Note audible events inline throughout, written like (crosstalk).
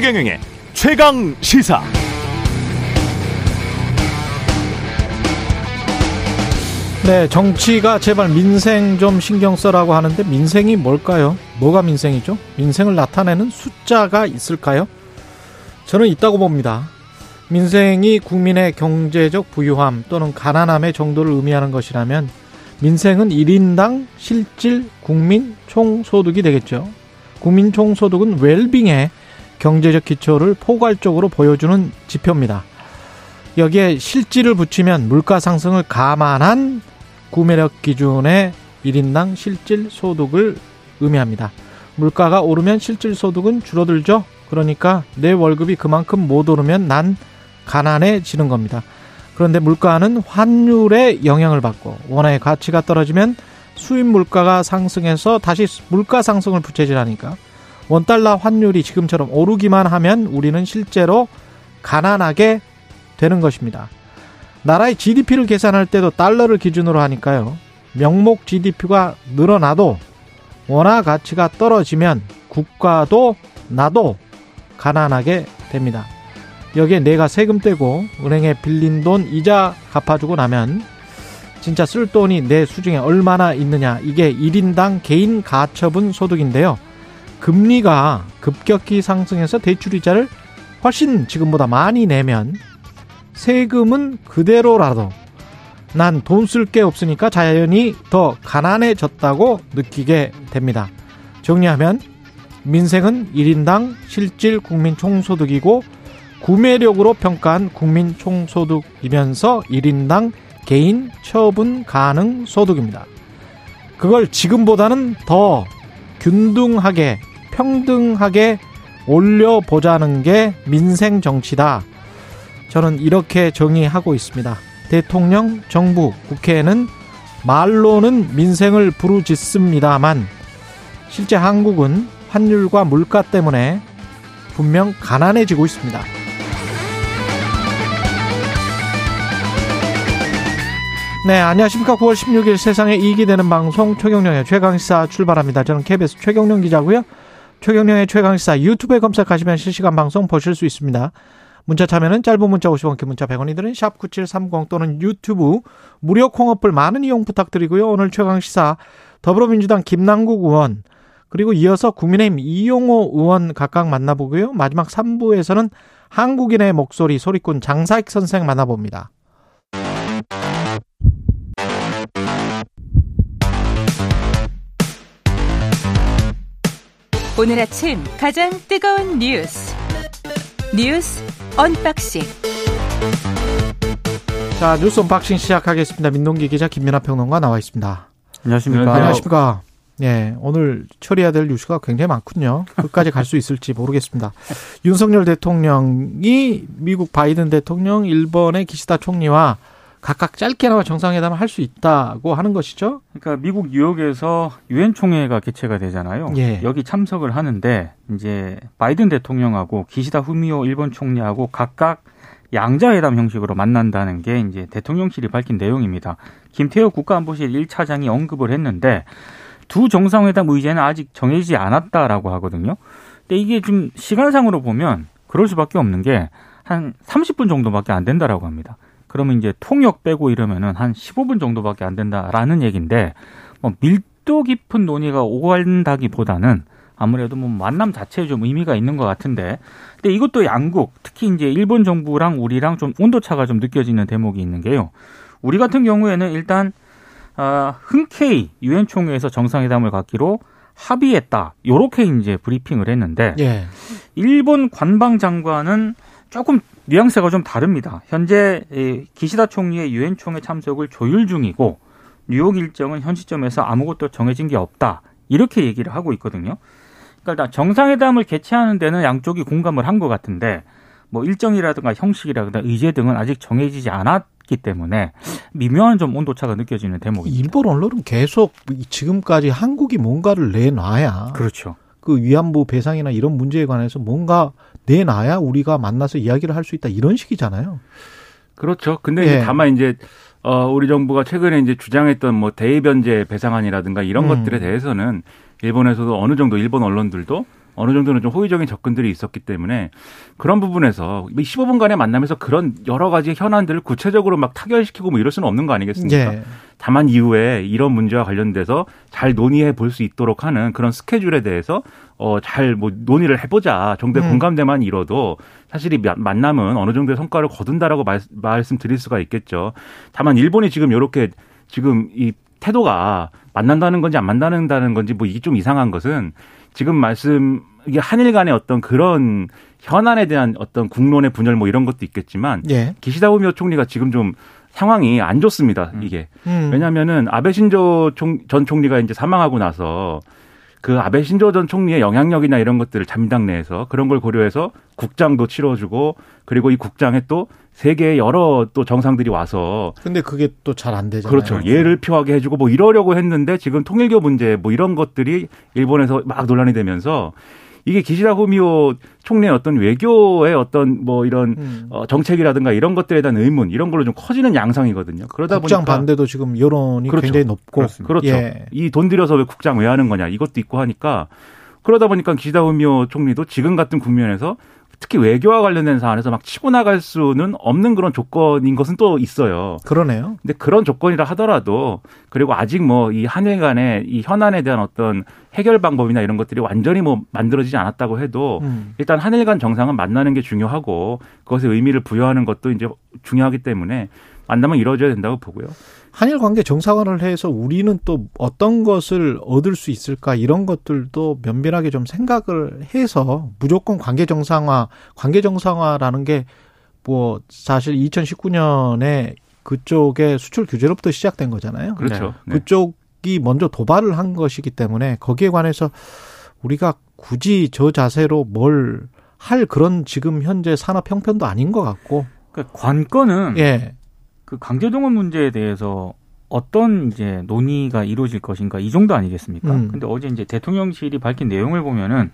최경영의 최강 시사. 네, 정치가 제발 민생 좀 신경 써라고 하는데 민생이 뭘까요? 뭐가 민생이죠? 민생을 나타내는 숫자가 있을까요? 저는 있다고 봅니다. 민생이 국민의 경제적 부유함 또는 가난함의 정도를 의미하는 것이라면 민생은 1인당 실질 국민 총소득이 되겠죠. 국민 총소득은 웰빙의 경제적 기초를 포괄적으로 보여주는 지표입니다. 여기에 실질을 붙이면 물가 상승을 감안한 구매력 기준의 1인당 실질 소득을 의미합니다. 물가가 오르면 실질 소득은 줄어들죠. 그러니까 내 월급이 그만큼 못 오르면 난 가난해지는 겁니다. 그런데 물가는 환율의 영향을 받고 원화의 가치가 떨어지면 수입 물가가 상승해서 다시 물가 상승을 부채질하니까 원달러 환율이 지금처럼 오르기만 하면 우리는 실제로 가난하게 되는 것입니다. 나라의 GDP를 계산할 때도 달러를 기준으로 하니까요. 명목 GDP가 늘어나도 원화 가치가 떨어지면 국가도 나도 가난하게 됩니다. 여기에 내가 세금 떼고 은행에 빌린 돈 이자 갚아주고 나면 진짜 쓸 돈이 내 수중에 얼마나 있느냐 이게 1인당 개인 가처분 소득인데요. 금리가 급격히 상승해서 대출이자를 훨씬 지금보다 많이 내면 세금은 그대로라도 난 돈 쓸 게 없으니까 자연히 더 가난해졌다고 느끼게 됩니다. 정리하면 민생은 1인당 실질 국민 총소득이고 구매력으로 평가한 국민 총소득이면서 1인당 개인 처분 가능 소득입니다. 그걸 지금보다는 더 균등하게 평등하게 올려보자는 게 민생 정치다. 저는 이렇게 정의하고 있습니다. 대통령, 정부, 국회에는 말로는 민생을 부르짖습니다만 실제 한국은 환율과 물가 때문에 분명 가난해지고 있습니다. 네, 안녕하십니까. 9월 16일 세상에 이익이 되는 방송 최경령의 최강시사 출발합니다. 저는 KBS 최경령 기자고요. 최경령의 최강시사 유튜브에 검색하시면 실시간 방송 보실 수 있습니다. 문자 참여는 짧은 문자 50원, 긴 문자 100원이들은 샵9730 또는 유튜브 무료 콩어플 많은 이용 부탁드리고요. 오늘 최강시사 더불어민주당 김남국 의원 그리고 이어서 국민의힘 이용호 의원 각각 만나보고요. 마지막 3부에서는 한국인의 목소리 소리꾼 장사익 선생 만나봅니다. 오늘 아침 가장 뜨거운 뉴스 뉴스 언박싱 자 뉴스 언박싱 시작하겠습니다. 민동기 기자 김민아 평론가 나와 있습니다. 안녕하십니까. 안녕하십니까. 예, 오늘 처리해야 될 뉴스가 굉장히 많군요. 끝까지 갈 수 있을지 모르겠습니다. 윤석열 대통령이 미국 바이든 대통령, 일본의 기시다 총리와 각각 짧게나마 정상회담을 할 수 있다고 하는 것이죠. 그러니까 미국 뉴욕에서 유엔 총회가 개최가 되잖아요. 예. 여기 참석을 하는데 이제 바이든 대통령하고 기시다 후미오 일본 총리하고 각각 양자회담 형식으로 만난다는 게 이제 대통령실이 밝힌 내용입니다. 김태호 국가안보실 1차장이 언급을 했는데 두 정상회담 의제는 아직 정해지지 않았다라고 하거든요. 근데 이게 좀 시간상으로 보면 그럴 수밖에 없는 게 한 30분 정도밖에 안 된다라고 합니다. 그러면 이제 통역 빼고 이러면은 한 15분 정도밖에 안 된다라는 얘기인데 뭐 밀도 깊은 논의가 오간다기보다는 아무래도 뭐 만남 자체에 좀 의미가 있는 것 같은데 근데 이것도 양국 특히 이제 일본 정부랑 우리랑 좀 온도 차가 좀 느껴지는 대목이 있는 게요. 우리 같은 경우에는 일단 아, 흔쾌히 유엔 총회에서 정상회담을 갖기로 합의했다. 요렇게 이제 브리핑을 했는데 예. 일본 관방 장관은 조금 뉘앙스가 좀 다릅니다. 현재 기시다 총리의 유엔 총회 참석을 조율 중이고 뉴욕 일정은 현 시점에서 아무것도 정해진 게 없다. 이렇게 얘기를 하고 있거든요. 그러니까 정상회담을 개최하는 데는 양쪽이 공감을 한 것 같은데 뭐 일정이라든가 형식이라든가 의제 등은 아직 정해지지 않았기 때문에 미묘한 좀 온도차가 느껴지는 대목입니다. 일본 언론은 계속 지금까지 한국이 뭔가를 내놔야 그렇죠. 그 위안부 배상이나 이런 문제에 관해서 뭔가 내놔야 우리가 만나서 이야기를 할 수 있다 이런 식이잖아요. 그렇죠. 근데 예. 이제 다만 이제 어 우리 정부가 최근에 이제 주장했던 뭐 대의변제 배상안이라든가 이런 음. 것들에 대해서는 일본에서도 어느 정도 일본 언론들도 어느 정도는 좀 호의적인 접근들이 있었기 때문에 그런 부분에서 15분간의 만남에서 그런 여러 가지 현안들을 구체적으로 막 타결시키고 뭐 이럴 수는 없는 거 아니겠습니까? 예. 다만 이후에 이런 문제와 관련돼서 잘 논의해 볼 수 있도록 하는 그런 스케줄에 대해서 어 잘 뭐 논의를 해보자 정도의 음. 공감대만 이뤄도 사실 이 마- 만남은 어느 정도의 성과를 거둔다라고 말, 말씀드릴 수가 있겠죠. 다만 일본이 지금 이렇게 지금 이 태도가 만난다는 건지 안 만난다는 건지 뭐 이게 좀 이상한 것은 지금 말씀 이게 한일 간의 어떤 그런 현안에 대한 어떤 국론의 분열 뭐 이런 것도 있겠지만 예. 기시다 후미오 총리가 지금 좀 상황이 안 좋습니다. 이게 음. 왜냐하면은 아베 신조 총, 전 총리가 이제 사망하고 나서 그 아베 신조 전 총리의 영향력이나 이런 것들을 자민당 내에서 그런 걸 고려해서 국장도 치러주고 그리고 이 국장에 또 세계의 여러 또 정상들이 와서 근데 그게 또 잘 안 되잖아요. 그렇죠. 예를 표하게 해주고 뭐 이러려고 했는데 지금 통일교 문제 뭐 이런 것들이 일본에서 막 논란이 되면서 이게 기시다 후미오 총리의 어떤 외교의 어떤 뭐 이런 음. 어, 정책이라든가 이런 것들에 대한 의문 이런 걸로 좀 커지는 양상이거든요. 그러다 국장 보니까 반대도 지금 여론이 그렇죠. 굉장히 높고 그렇습니다. 그렇죠. 예. 이돈 들여서 왜 국장 왜 하는 거냐 이것도 있고 하니까 그러다 보니까 기시다 후미오 총리도 지금 같은 국면에서 특히 외교와 관련된 사안에서 막 치고 나갈 수는 없는 그런 조건인 것은 또 있어요. 그러네요. 근데 그런 조건이라 하더라도 그리고 아직 뭐 이 한일 간의 이 현안에 대한 어떤 해결 방법이나 이런 것들이 완전히 뭐 만들어지지 않았다고 해도 음. 일단 한일 간 정상은 만나는 게 중요하고 그것에 의미를 부여하는 것도 이제 중요하기 때문에 만나면 이루어져야 된다고 보고요. 한일 관계 정상화를 해서 우리는 또 어떤 것을 얻을 수 있을까 이런 것들도 면밀하게 좀 생각을 해서 무조건 관계 정상화, 관계 정상화라는 게 뭐 사실 2019년에 그쪽에 수출 규제로부터 시작된 거잖아요. 그렇죠. 네. 그쪽이 먼저 도발을 한 것이기 때문에 거기에 관해서 우리가 굳이 저 자세로 뭘 할 그런 지금 현재 산업 형편도 아닌 것 같고, 그러니까 관건은 예, 그 강제동원 문제에 대해서 어떤 이제 논의가 이루어질 것인가 이 정도 아니겠습니까? 음. 근데 어제 이제 대통령실이 밝힌 내용을 보면은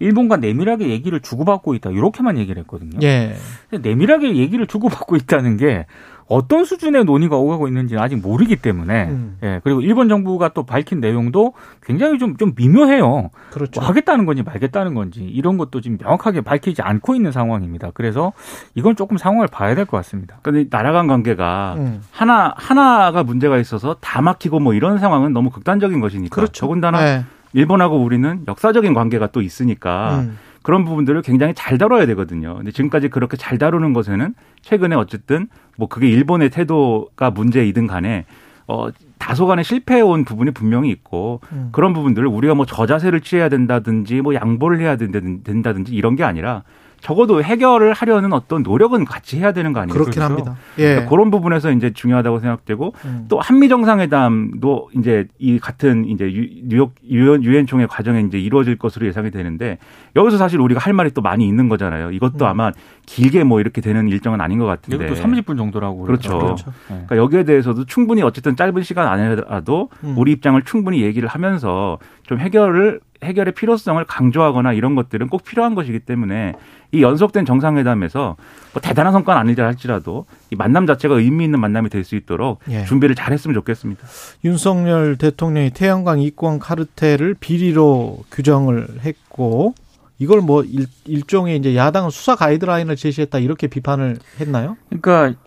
일본과 내밀하게 얘기를 주고받고 있다 이렇게만 얘기를 했거든요. 예, 근데 내밀하게 얘기를 주고받고 있다는 게 어떤 수준의 논의가 오가고 있는지는 아직 모르기 때문에 음. 예 그리고 일본 정부가 또 밝힌 내용도 굉장히 좀좀 미묘해요. 그렇죠. 뭐 하겠다는 건지 말겠다는 건지 이런 것도 지금 명확하게 밝히지 않고 있는 상황입니다. 그래서 이건 조금 상황을 봐야 될 것 같습니다. 근데 나라 간 관계가 음. 하나 하나가 문제가 있어서 다 막히고 뭐 이런 상황은 너무 극단적인 것이니까. 그렇죠. 더군다나 예. 일본하고 우리는 역사적인 관계가 또 있으니까 음. 그런 부분들을 굉장히 잘 다뤄야 되거든요. 근데 지금까지 그렇게 잘 다루는 것에는 최근에 어쨌든 뭐 그게 일본의 태도가 문제이든 간에 어 다소간에 실패해 온 부분이 분명히 있고 음. 그런 부분들을 우리가 뭐 저자세를 취해야 된다든지 뭐 양보를 해야 된다든- 된다든지 이런 게 아니라 적어도 해결을 하려는 어떤 노력은 같이 해야 되는 거 아니에요? 그렇긴 그래서 합니다. 예. 그러니까 그런 부분에서 이제 중요하다고 생각되고 음. 또 한미 정상회담도 이제 이 같은 이제 유- 뉴욕 유엔 유엔 총회 과정에 이제 이루어질 것으로 예상이 되는데 여기서 사실 우리가 할 말이 또 많이 있는 거잖아요. 이것도 음. 아마 길게 뭐 이렇게 되는 일정은 아닌 것 같은데. 이것도 30분 정도라고 그렇죠. 그렇죠. 예. 그러니까 여기에 대해서도 충분히 어쨌든 짧은 시간 안에라도 음. 우리 입장을 충분히 얘기를 하면서 좀 해결을 해결의 필요성을 강조하거나 이런 것들은 꼭 필요한 것이기 때문에 이 연속된 정상회담에서 뭐 대단한 성과는 아니라 할지라도 이 만남 자체가 의미 있는 만남이 될 수 있도록 예. 준비를 잘했으면 좋겠습니다. 윤석열 대통령이 태양광 이권 카르텔을 비리로 규정을 했고 이걸 뭐 일, 일종의 이제 야당은 수사 가이드라인을 제시했다 이렇게 비판을 했나요? 그러니까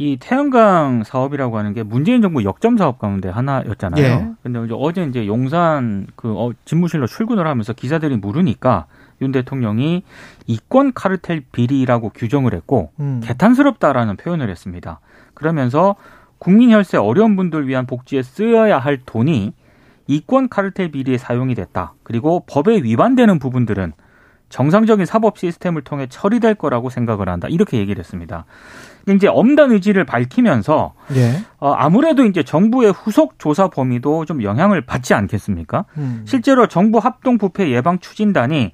이 태양광 사업이라고 하는 게 문재인 정부 역점 사업 가운데 하나였잖아요. 예. 근데 이제 어제 이제 용산 그 어, 집무실로 출근을 하면서 기자들이 물으니까 윤 대통령이 이권 카르텔 비리라고 규정을 했고 음. 개탄스럽다라는 표현을 했습니다. 그러면서 국민 혈세 어려운 분들 위한 복지에 쓰여야 할 돈이 이권 카르텔 비리에 사용이 됐다. 그리고 법에 위반되는 부분들은 정상적인 사법 시스템을 통해 처리될 거라고 생각을 한다. 이렇게 얘기를 했습니다. 이제 엄단 의지를 밝히면서 예. 어, 아무래도 이제 정부의 후속 조사 범위도 좀 영향을 받지 않겠습니까? 음. 실제로 정부 합동 부패 예방 추진단이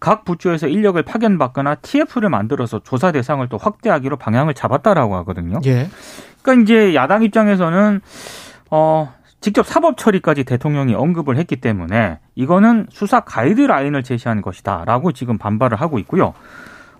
각 부처에서 인력을 파견받거나 TF를 만들어서 조사 대상을 또 확대하기로 방향을 잡았다라고 하거든요. 예. 그러니까 이제 야당 입장에서는 어 직접 사법 처리까지 대통령이 언급을 했기 때문에 이거는 수사 가이드라인을 제시한 것이다라고 지금 반발을 하고 있고요.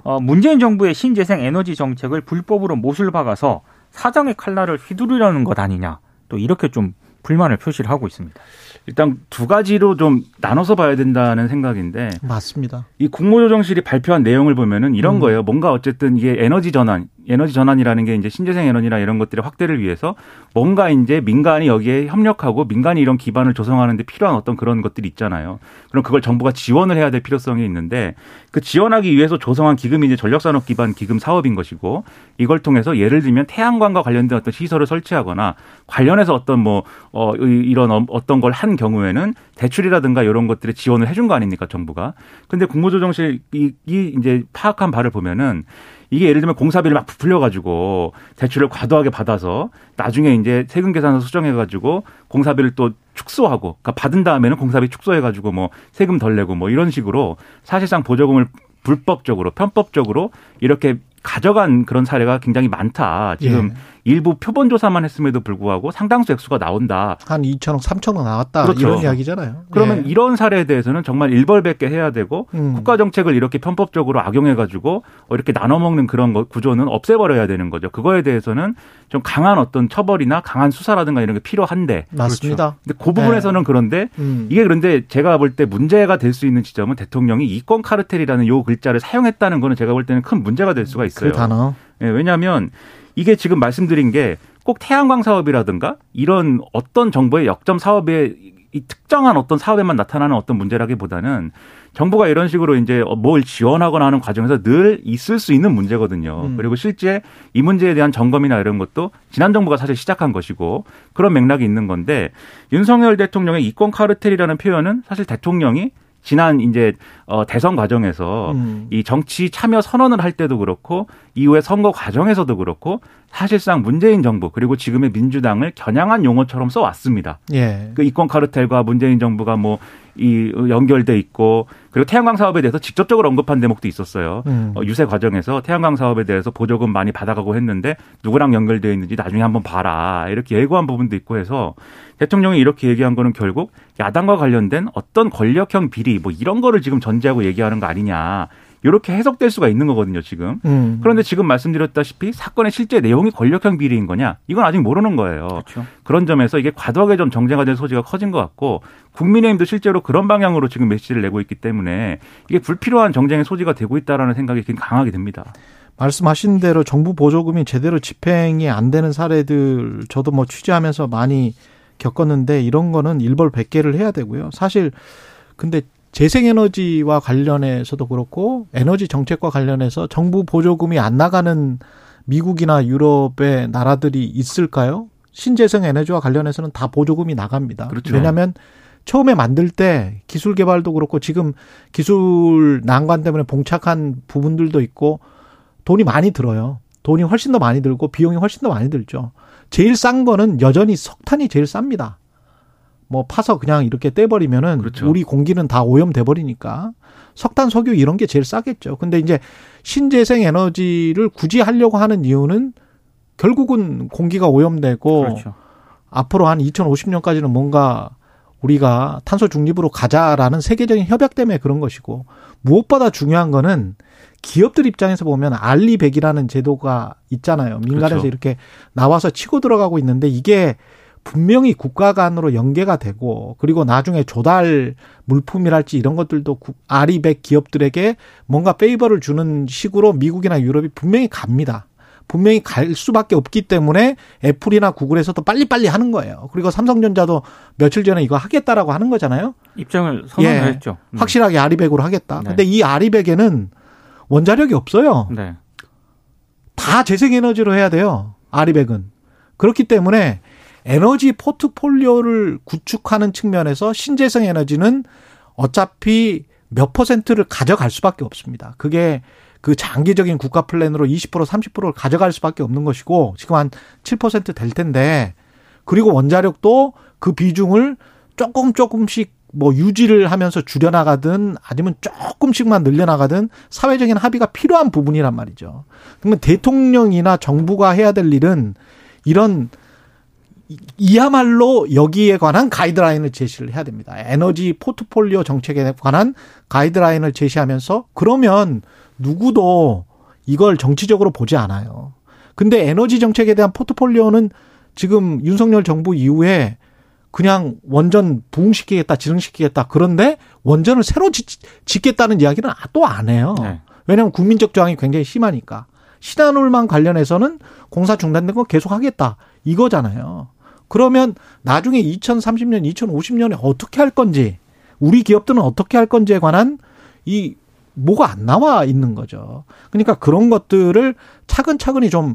어 문재인 정부의 신재생 에너지 정책을 불법으로 못을 박아서 사장의 칼날을 휘두르려는 것 아니냐. 또 이렇게 좀 불만을 표시를 하고 있습니다. 일단 두 가지로 좀 나눠서 봐야 된다는 생각인데 맞습니다. 이 국무조정실이 발표한 내용을 보면은 이런 음. 거예요. 뭔가 어쨌든 이게 에너지 전환, 에너지 전환이라는 게 이제 신재생 에너지나 이런 것들의 확대를 위해서 뭔가 이제 민간이 여기에 협력하고 민간이 이런 기반을 조성하는데 필요한 어떤 그런 것들이 있잖아요. 그럼 그걸 정부가 지원을 해야 될 필요성이 있는데 그 지원하기 위해서 조성한 기금이 이제 전력산업 기반 기금 사업인 것이고 이걸 통해서 예를 들면 태양광과 관련된 어떤 시설을 설치하거나 관련해서 어떤 뭐 어, 이런 어- 어떤 걸 한 경우에는 대출이라든가 이런 것들에 지원을 해준 거 아닙니까 정부가? 근데 국무조정실 이 이 이제 파악한 바를 보면은 이게 예를 들면 공사비를 막 부풀려 가지고 대출을 과도하게 받아서 나중에 이제 세금 계산서 수정해 가지고 공사비를 또 축소하고 그러니까 받은 다음에는 공사비 축소해 가지고 뭐 세금 덜 내고 뭐 이런 식으로 사실상 보조금을 불법적으로 편법적으로 이렇게 가져간 그런 사례가 굉장히 많다. 지금 예. 일부 표본 조사만 했음에도 불구하고 상당수 액수가 나온다. 한 2천억, 3천억 나왔다. 그렇죠. 이런 이야기잖아요. 그러면 예. 이런 사례에 대해서는 정말 일벌백계 해야 되고 음. 국가 정책을 이렇게 편법적으로 악용해 가지고 이렇게 나눠 먹는 그런 거- 구조는 없애버려야 되는 거죠. 그거에 대해서는 좀 강한 어떤 처벌이나 강한 수사라든가 이런 게 필요한데 맞습니다. 근데 그 부분에서는 그런데 음. 이게 그런데 제가 볼 때 문제가 될 수 있는 지점은 대통령이 이권 카르텔이라는 요 글자를 사용했다는 거는 제가 볼 때는 큰 문제가 될 수가 있어요. 그 단어. 예, 왜냐하면 이게 지금 말씀드린 게 꼭 태양광 사업이라든가 이런 어떤 정부의 역점 사업에 이 특정한 어떤 사업에만 나타나는 어떤 문제라기보다는 정부가 이런 식으로 이제 뭘 지원하거나 하는 과정에서 늘 있을 수 있는 문제거든요. 음. 그리고 실제 이 문제에 대한 점검이나 이런 것도 지난 정부가 사실 시작한 것이고 그런 맥락이 있는 건데 윤석열 대통령의 이권 카르텔이라는 표현은 사실 대통령이 지난 이제 어 대선 과정에서 음. 이 정치 참여 선언을 할 때도 그렇고 이후에 선거 과정에서도 그렇고 사실상 문재인 정부 그리고 지금의 민주당을 겨냥한 용어처럼 써왔습니다. 예. 그 이권 카르텔과 문재인 정부가 뭐 이 연결돼 있고 그리고 태양광 사업에 대해서 직접적으로 언급한 대목도 있었어요. 음. 어, 유세 과정에서 태양광 사업에 대해서 보조금 많이 받아가고 했는데 누구랑 연결되어 있는지 나중에 한번 봐라 이렇게 예고한 부분도 있고 해서 대통령이 이렇게 얘기한 거는 결국 야당과 관련된 어떤 권력형 비리 뭐 이런 거를 지금 전제하고 얘기하는 거 아니냐 이렇게 해석될 수가 있는 거거든요 지금. 음. 그런데 지금 말씀드렸다시피 사건의 실제 내용이 권력형 비리인 거냐 이건 아직 모르는 거예요. 그렇죠. 그런 점에서 이게 과도하게 좀 정쟁화 될 소지가 커진 것 같고 국민의힘도 실제로 그런 방향으로 지금 메시지를 내고 있기 때문에 이게 불필요한 정쟁의 소지가 되고 있다라는 생각이 굉장히 강하게 듭니다. 말씀하신 대로 정부 보조금이 제대로 집행이 안 되는 사례들 저도 뭐 취재하면서 많이 겪었는데 이런 거는 일벌 100개를 해야 되고요. 사실 근데 재생에너지와 관련해서도 그렇고 에너지 정책과 관련해서 정부 보조금이 안 나가는 미국이나 유럽의 나라들이 있을까요? 신재생 에너지와 관련해서는 다 보조금이 나갑니다. 그렇죠. 왜냐하면 처음에 만들 때 기술 개발도 그렇고 지금 기술 난관 때문에 봉착한 부분들도 있고 돈이 많이 들어요. 돈이 훨씬 더 많이 들고 비용이 훨씬 더 많이 들죠. 제일 싼 거는 여전히 석탄이 제일 쌉니다. 뭐 파서 그냥 이렇게 떼버리면은 그렇죠. 우리 공기는 다 오염돼 버리니까 석탄, 석유 이런 게 제일 싸겠죠. 근데 이제 신재생 에너지를 굳이 하려고 하는 이유는 결국은 공기가 오염되고 그렇죠. 앞으로 한 2050년까지는 뭔가 우리가 탄소 중립으로 가자라는 세계적인 협약 때문에 그런 것이고 무엇보다 중요한 거는 기업들 입장에서 보면 알리백이라는 제도가 있잖아요. 민간에서 그렇죠. 이렇게 나와서 치고 들어가고 있는데 이게 분명히 국가 간으로 연계가 되고 그리고 나중에 조달 물품이랄지 이런 것들도 국- 아리백 기업들에게 뭔가 페이버를 주는 식으로 미국이나 유럽이 분명히 갑니다. 분명히 갈 수밖에 없기 때문에 애플이나 구글에서도 빨리빨리 하는 거예요. 그리고 삼성전자도 며칠 전에 이거 하겠다라고 하는 거잖아요. 입장을 선언을 예. 했죠. 음. 확실하게 아리백으로 하겠다. 네. 근데 이 아리백에는 원자력이 없어요. 네. 다 재생에너지로 해야 돼요. 아리백은. 그렇기 때문에 에너지 포트폴리오를 구축하는 측면에서 신재생 에너지는 어차피 몇 퍼센트를 가져갈 수밖에 없습니다. 그게 그 장기적인 국가 플랜으로 20% 30%를 가져갈 수밖에 없는 것이고 지금 한 7%될 텐데 그리고 원자력도 그 비중을 조금 조금씩 뭐 유지를 하면서 줄여나가든 아니면 조금씩만 늘려나가든 사회적인 합의가 필요한 부분이란 말이죠. 그러면 대통령이나 정부가 해야 될 일은 이런 이- 이야말로 여기에 관한 가이드라인을 제시를 해야 됩니다. 에너지 포트폴리오 정책에 관한 가이드라인을 제시하면서 그러면 누구도 이걸 정치적으로 보지 않아요. 근데 에너지 정책에 대한 포트폴리오는 지금 윤석열 정부 이후에 그냥 원전 부흥시키겠다, 지능시키겠다. 그런데 원전을 새로 짓, 짓겠다는 이야기는 또 안 해요. 네. 왜냐하면 국민적 저항이 굉장히 심하니까. 신한울만 관련해서는 공사 중단된 거 계속 하겠다. 이거잖아요. 그러면 나중에 2030년, 2050년에 어떻게 할 건지, 우리 기업들은 어떻게 할 건지에 관한 이 뭐가 안 나와 있는 거죠. 그러니까 그런 것들을 차근차근히 좀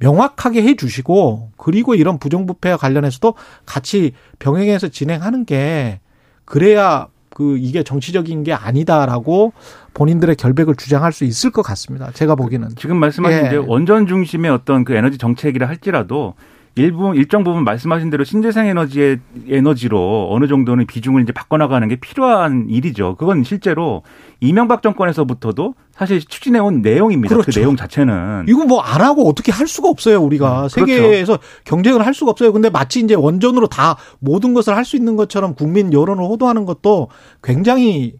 명확하게 해 주시고 그리고 이런 부정부패와 관련해서도 같이 병행해서 진행하는 게 그래야 그 이게 정치적인 게 아니다라고 본인들의 결백을 주장할 수 있을 것 같습니다. 제가 보기에는. 지금 말씀하신 예. 이제 원전 중심의 어떤 그 에너지 정책이라 할지라도 일부 일정 부분 말씀하신 대로 신재생 에너지의 에너지로 어느 정도는 비중을 이제 바꿔나가는 게 필요한 일이죠. 그건 실제로 이명박 정권에서부터도 사실 추진해온 내용입니다. 그 그렇죠. 내용 자체는 이거 뭐 안 하고 어떻게 할 수가 없어요, 우리가. 음, 세계에서 경쟁을 할 수가 없어요. 근데 마치 이제 원전으로 다 모든 것을 할 수 있는 것처럼 국민 여론을 호도하는 것도 굉장히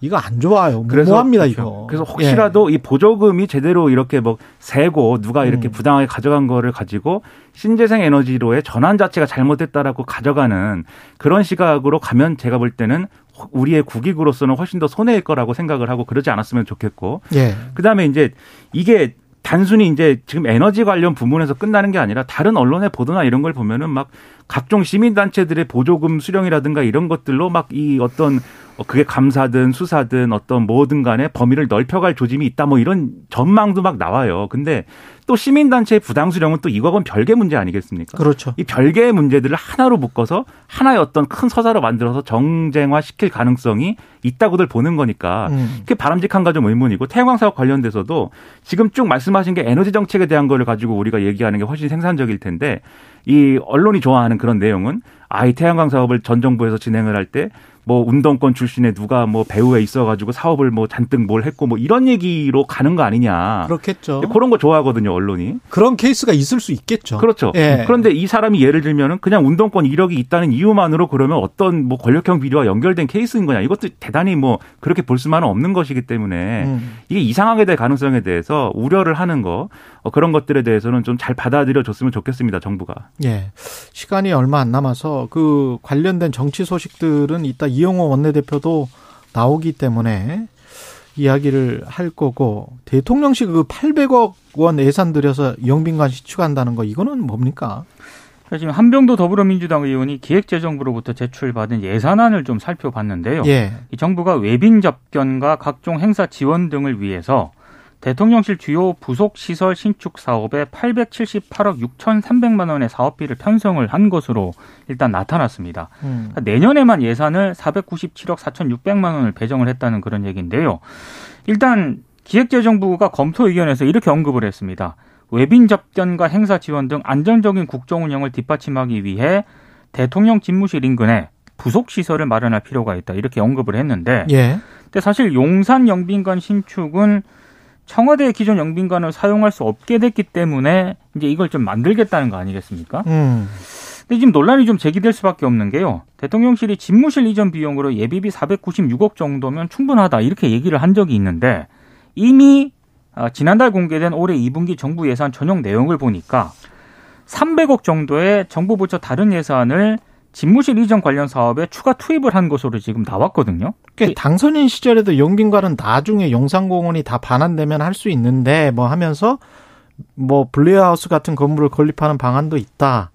이거 안 좋아요. 무모합니다, 그렇죠. 이거. 그래서 혹시라도 이 보조금이 제대로 이렇게 뭐 세고 누가 이렇게 음. 부당하게 가져간 거를 가지고 신재생 에너지로의 전환 자체가 잘못됐다라고 가져가는 그런 시각으로 가면 제가 볼 때는 우리의 국익으로서는 훨씬 더 손해일 거라고 생각을 하고 그러지 않았으면 좋겠고 예. 예. 그다음에 이제 이게 단순히 이제 지금 에너지 관련 부문에서 끝나는 게 아니라 다른 언론의 보도나 이런 걸 보면은 막 각종 시민단체들의 보조금 수령이라든가 이런 것들로 막 이 어떤 어, 그게 감사든 수사든 어떤 뭐든 간에 범위를 넓혀갈 조짐이 있다 뭐 이런 전망도 막 나와요. 근데 또 시민단체의 부당 수령은 또 이거건 별개 문제 아니겠습니까? 그렇죠. 이 별개의 문제들을 하나로 묶어서 하나의 어떤 큰 서사로 만들어서 정쟁화 시킬 가능성이 있다고들 보는 거니까 음. 그게 바람직한가 좀 의문이고 태양광 사업 관련돼서도 지금 쭉 말씀하신 게 에너지 정책에 대한 거를 가지고 우리가 얘기하는 게 훨씬 생산적일 텐데 이 언론이 좋아하는 그런 내용은 아이 태양광 사업을 전 정부에서 진행을 할 때뭐 운동권 출신의 누가 뭐 배후에 있어가지고 사업을 뭐 잔뜩 뭘 했고 뭐 이런 얘기로 가는 거 아니냐. 그렇겠죠. 그런 거 좋아하거든요 언론이. 그런 케이스가 있을 수 있겠죠. 그렇죠. 예. 그런데 이 사람이 예를 들면은 그냥 운동권 이력이 있다는 이유만으로 그러면 어떤 뭐 권력형 비리와 연결된 케이스인 거냐. 이것도 대단히 뭐 그렇게 볼 수만은 없는 것이기 때문에 음. 이게 이상하게 될 가능성에 대해서 우려를 하는 거 어, 그런 것들에 대해서는 좀 잘 받아들여 줬으면 좋겠습니다. 정부가. 예. 시간이 얼마 안 남아서 그 관련된 정치 소식들은 이따 이영호 원내대표도 나오기 때문에 이야기를 할 거고 대통령실 그 800억 원 예산 들여서 영빈관 시축한다는 거 이거는 뭡니까? 지금 한병도 더불어민주당 의원이 기획재정부로부터 제출받은 예산안을 좀 살펴봤는데요. 예. 이 정부가 외빈 접견과 각종 행사 지원 등을 위해서 대통령실 주요 부속 시설 신축 사업에 878억 6,300만 원의 사업비를 편성을 한 것으로 일단 나타났습니다. 음. 그러니까 내년에만 예산을 497억 4,600만 원을 배정을 했다는 그런 얘기인데요. 일단 기획재정부가 검토 의견에서 이렇게 언급을 했습니다. 외빈 접견과 행사 지원 등 안정적인 국정 운영을 뒷받침하기 위해 대통령 집무실 인근에 부속 시설을 마련할 필요가 있다 이렇게 언급을 했는데 예. 근데 사실 용산 영빈관 신축은 청와대의 기존 영빈관을 사용할 수 없게 됐기 때문에 이제 이걸 좀 만들겠다는 거 아니겠습니까? 음. 근데 지금 논란이 좀 제기될 수밖에 없는 게요. 대통령실이 집무실 이전 비용으로 예비비 496억 정도면 충분하다 이렇게 얘기를 한 적이 있는데 이미 아, 지난달 공개된 올해 2분기 정부 예산 전용 내용을 보니까 300억 정도의 정부 부처 다른 예산을 집무실 이전 관련 사업에 추가 투입을 한 것으로 지금 나왔거든요. 그러니까 당선인 시절에도 영빈관은 나중에 용산공원이 다 반환되면 할 수 있는데 뭐 하면서 뭐 블레어하우스 같은 건물을 건립하는 방안도 있다.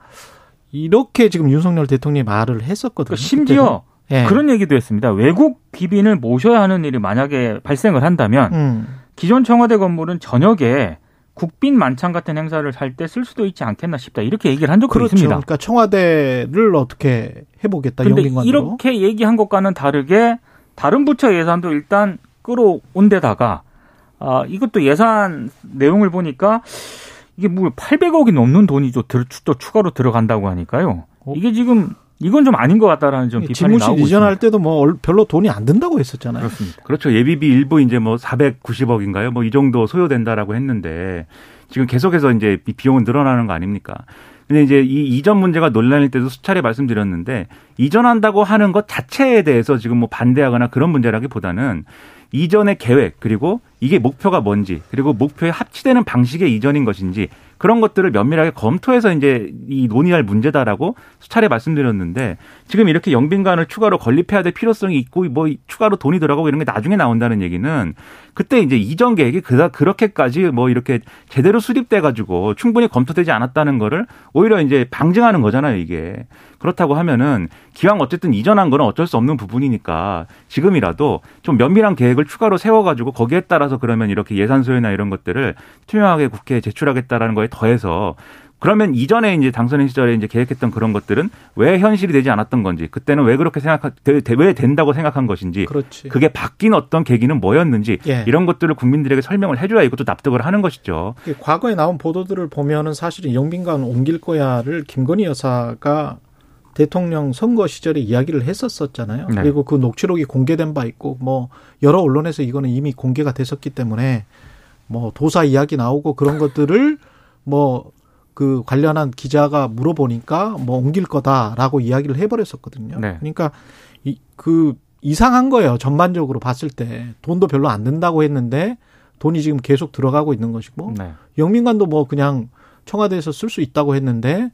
이렇게 지금 윤석열 대통령이 말을 했었거든요. 그러니까 심지어. 예. 그런 얘기도 했습니다. 외국 귀빈을 모셔야 하는 일이 만약에 발생을 한다면 음. 기존 청와대 건물은 저녁에 국빈 만찬 같은 행사를 할 때 쓸 수도 있지 않겠나 싶다. 이렇게 얘기를 한 적도 그렇죠. 있습니다. 그러니까 청와대를 어떻게 해보겠다 근데 영빈관으로. 이렇게 얘기한 것과는 다르게 다른 부처 예산도 일단 끌어온 데다가 아, 이것도 예산 내용을 보니까 이게 뭐 800억이 넘는 돈이 또, 들- 또 추가로 들어간다고 하니까요. 이게 지금 이건 좀 아닌 것 같다라는 좀 비판이 나오고 이전할 있습니다. 때도 뭐 얼- 별로 돈이 안 든다고 했었잖아요. 그렇습니다. 그렇죠. 예비비 일부 이제 뭐 490억인가요? 뭐 이 정도 소요된다라고 했는데 지금 계속해서 이제 이 비용은 늘어나는 거 아닙니까? 근데 이제 이 이전 문제가 논란일 때도 수차례 말씀드렸는데 이전한다고 하는 것 자체에 대해서 지금 뭐 반대하거나 그런 문제라기보다는 이전의 계획 그리고 이게 목표가 뭔지 그리고 목표에 합치되는 방식의 이전인 것인지 그런 것들을 면밀하게 검토해서 이제 이 논의할 문제다라고 수차례 말씀드렸는데 지금 이렇게 영빈관을 추가로 건립해야 될 필요성이 있고 뭐 추가로 돈이 들어가고 이런 게 나중에 나온다는 얘기는 그때 이제 이전 계획이 그다 그렇게까지 뭐 이렇게 제대로 수립돼 가지고 충분히 검토되지 않았다는 거를 오히려 이제 방증하는 거잖아요, 이게. 그렇다고 하면은 기왕 어쨌든 이전한 거는 어쩔 수 없는 부분이니까 지금이라도 좀 면밀한 계획을 추가로 세워 가지고 거기에 따라서 그러면 이렇게 예산 소요나 이런 것들을 투명하게 국회에 제출하겠다라는 거에 더해서 그러면 이전에 이제 당선인 시절에 이제 계획했던 그런 것들은 왜 현실이 되지 않았던 건지 그때는 왜 그렇게 생각 왜 된다고 생각한 것인지 그렇지. 그게 바뀐 어떤 계기는 뭐였는지 예. 이런 것들을 국민들에게 설명을 해줘야 이것도 납득을 하는 것이죠. 과거에 나온 보도들을 보면은 사실은 영빈관 옮길 거야를 김건희 여사가 대통령 선거 시절에 이야기를 했었었잖아요. 네. 그리고 그 녹취록이 공개된 바 있고 뭐 여러 언론에서 이거는 이미 공개가 됐었기 때문에 뭐 도사 이야기 나오고 그런 것들을 뭐 그 관련한 기자가 물어보니까 뭐 옮길 거다라고 이야기를 해버렸었거든요. 네. 그러니까 이, 그 이상한 거예요. 전반적으로 봤을 때 돈도 별로 안 든다고 했는데 돈이 지금 계속 들어가고 있는 것이고 네. 영민관도 뭐 그냥 청와대에서 쓸 수 있다고 했는데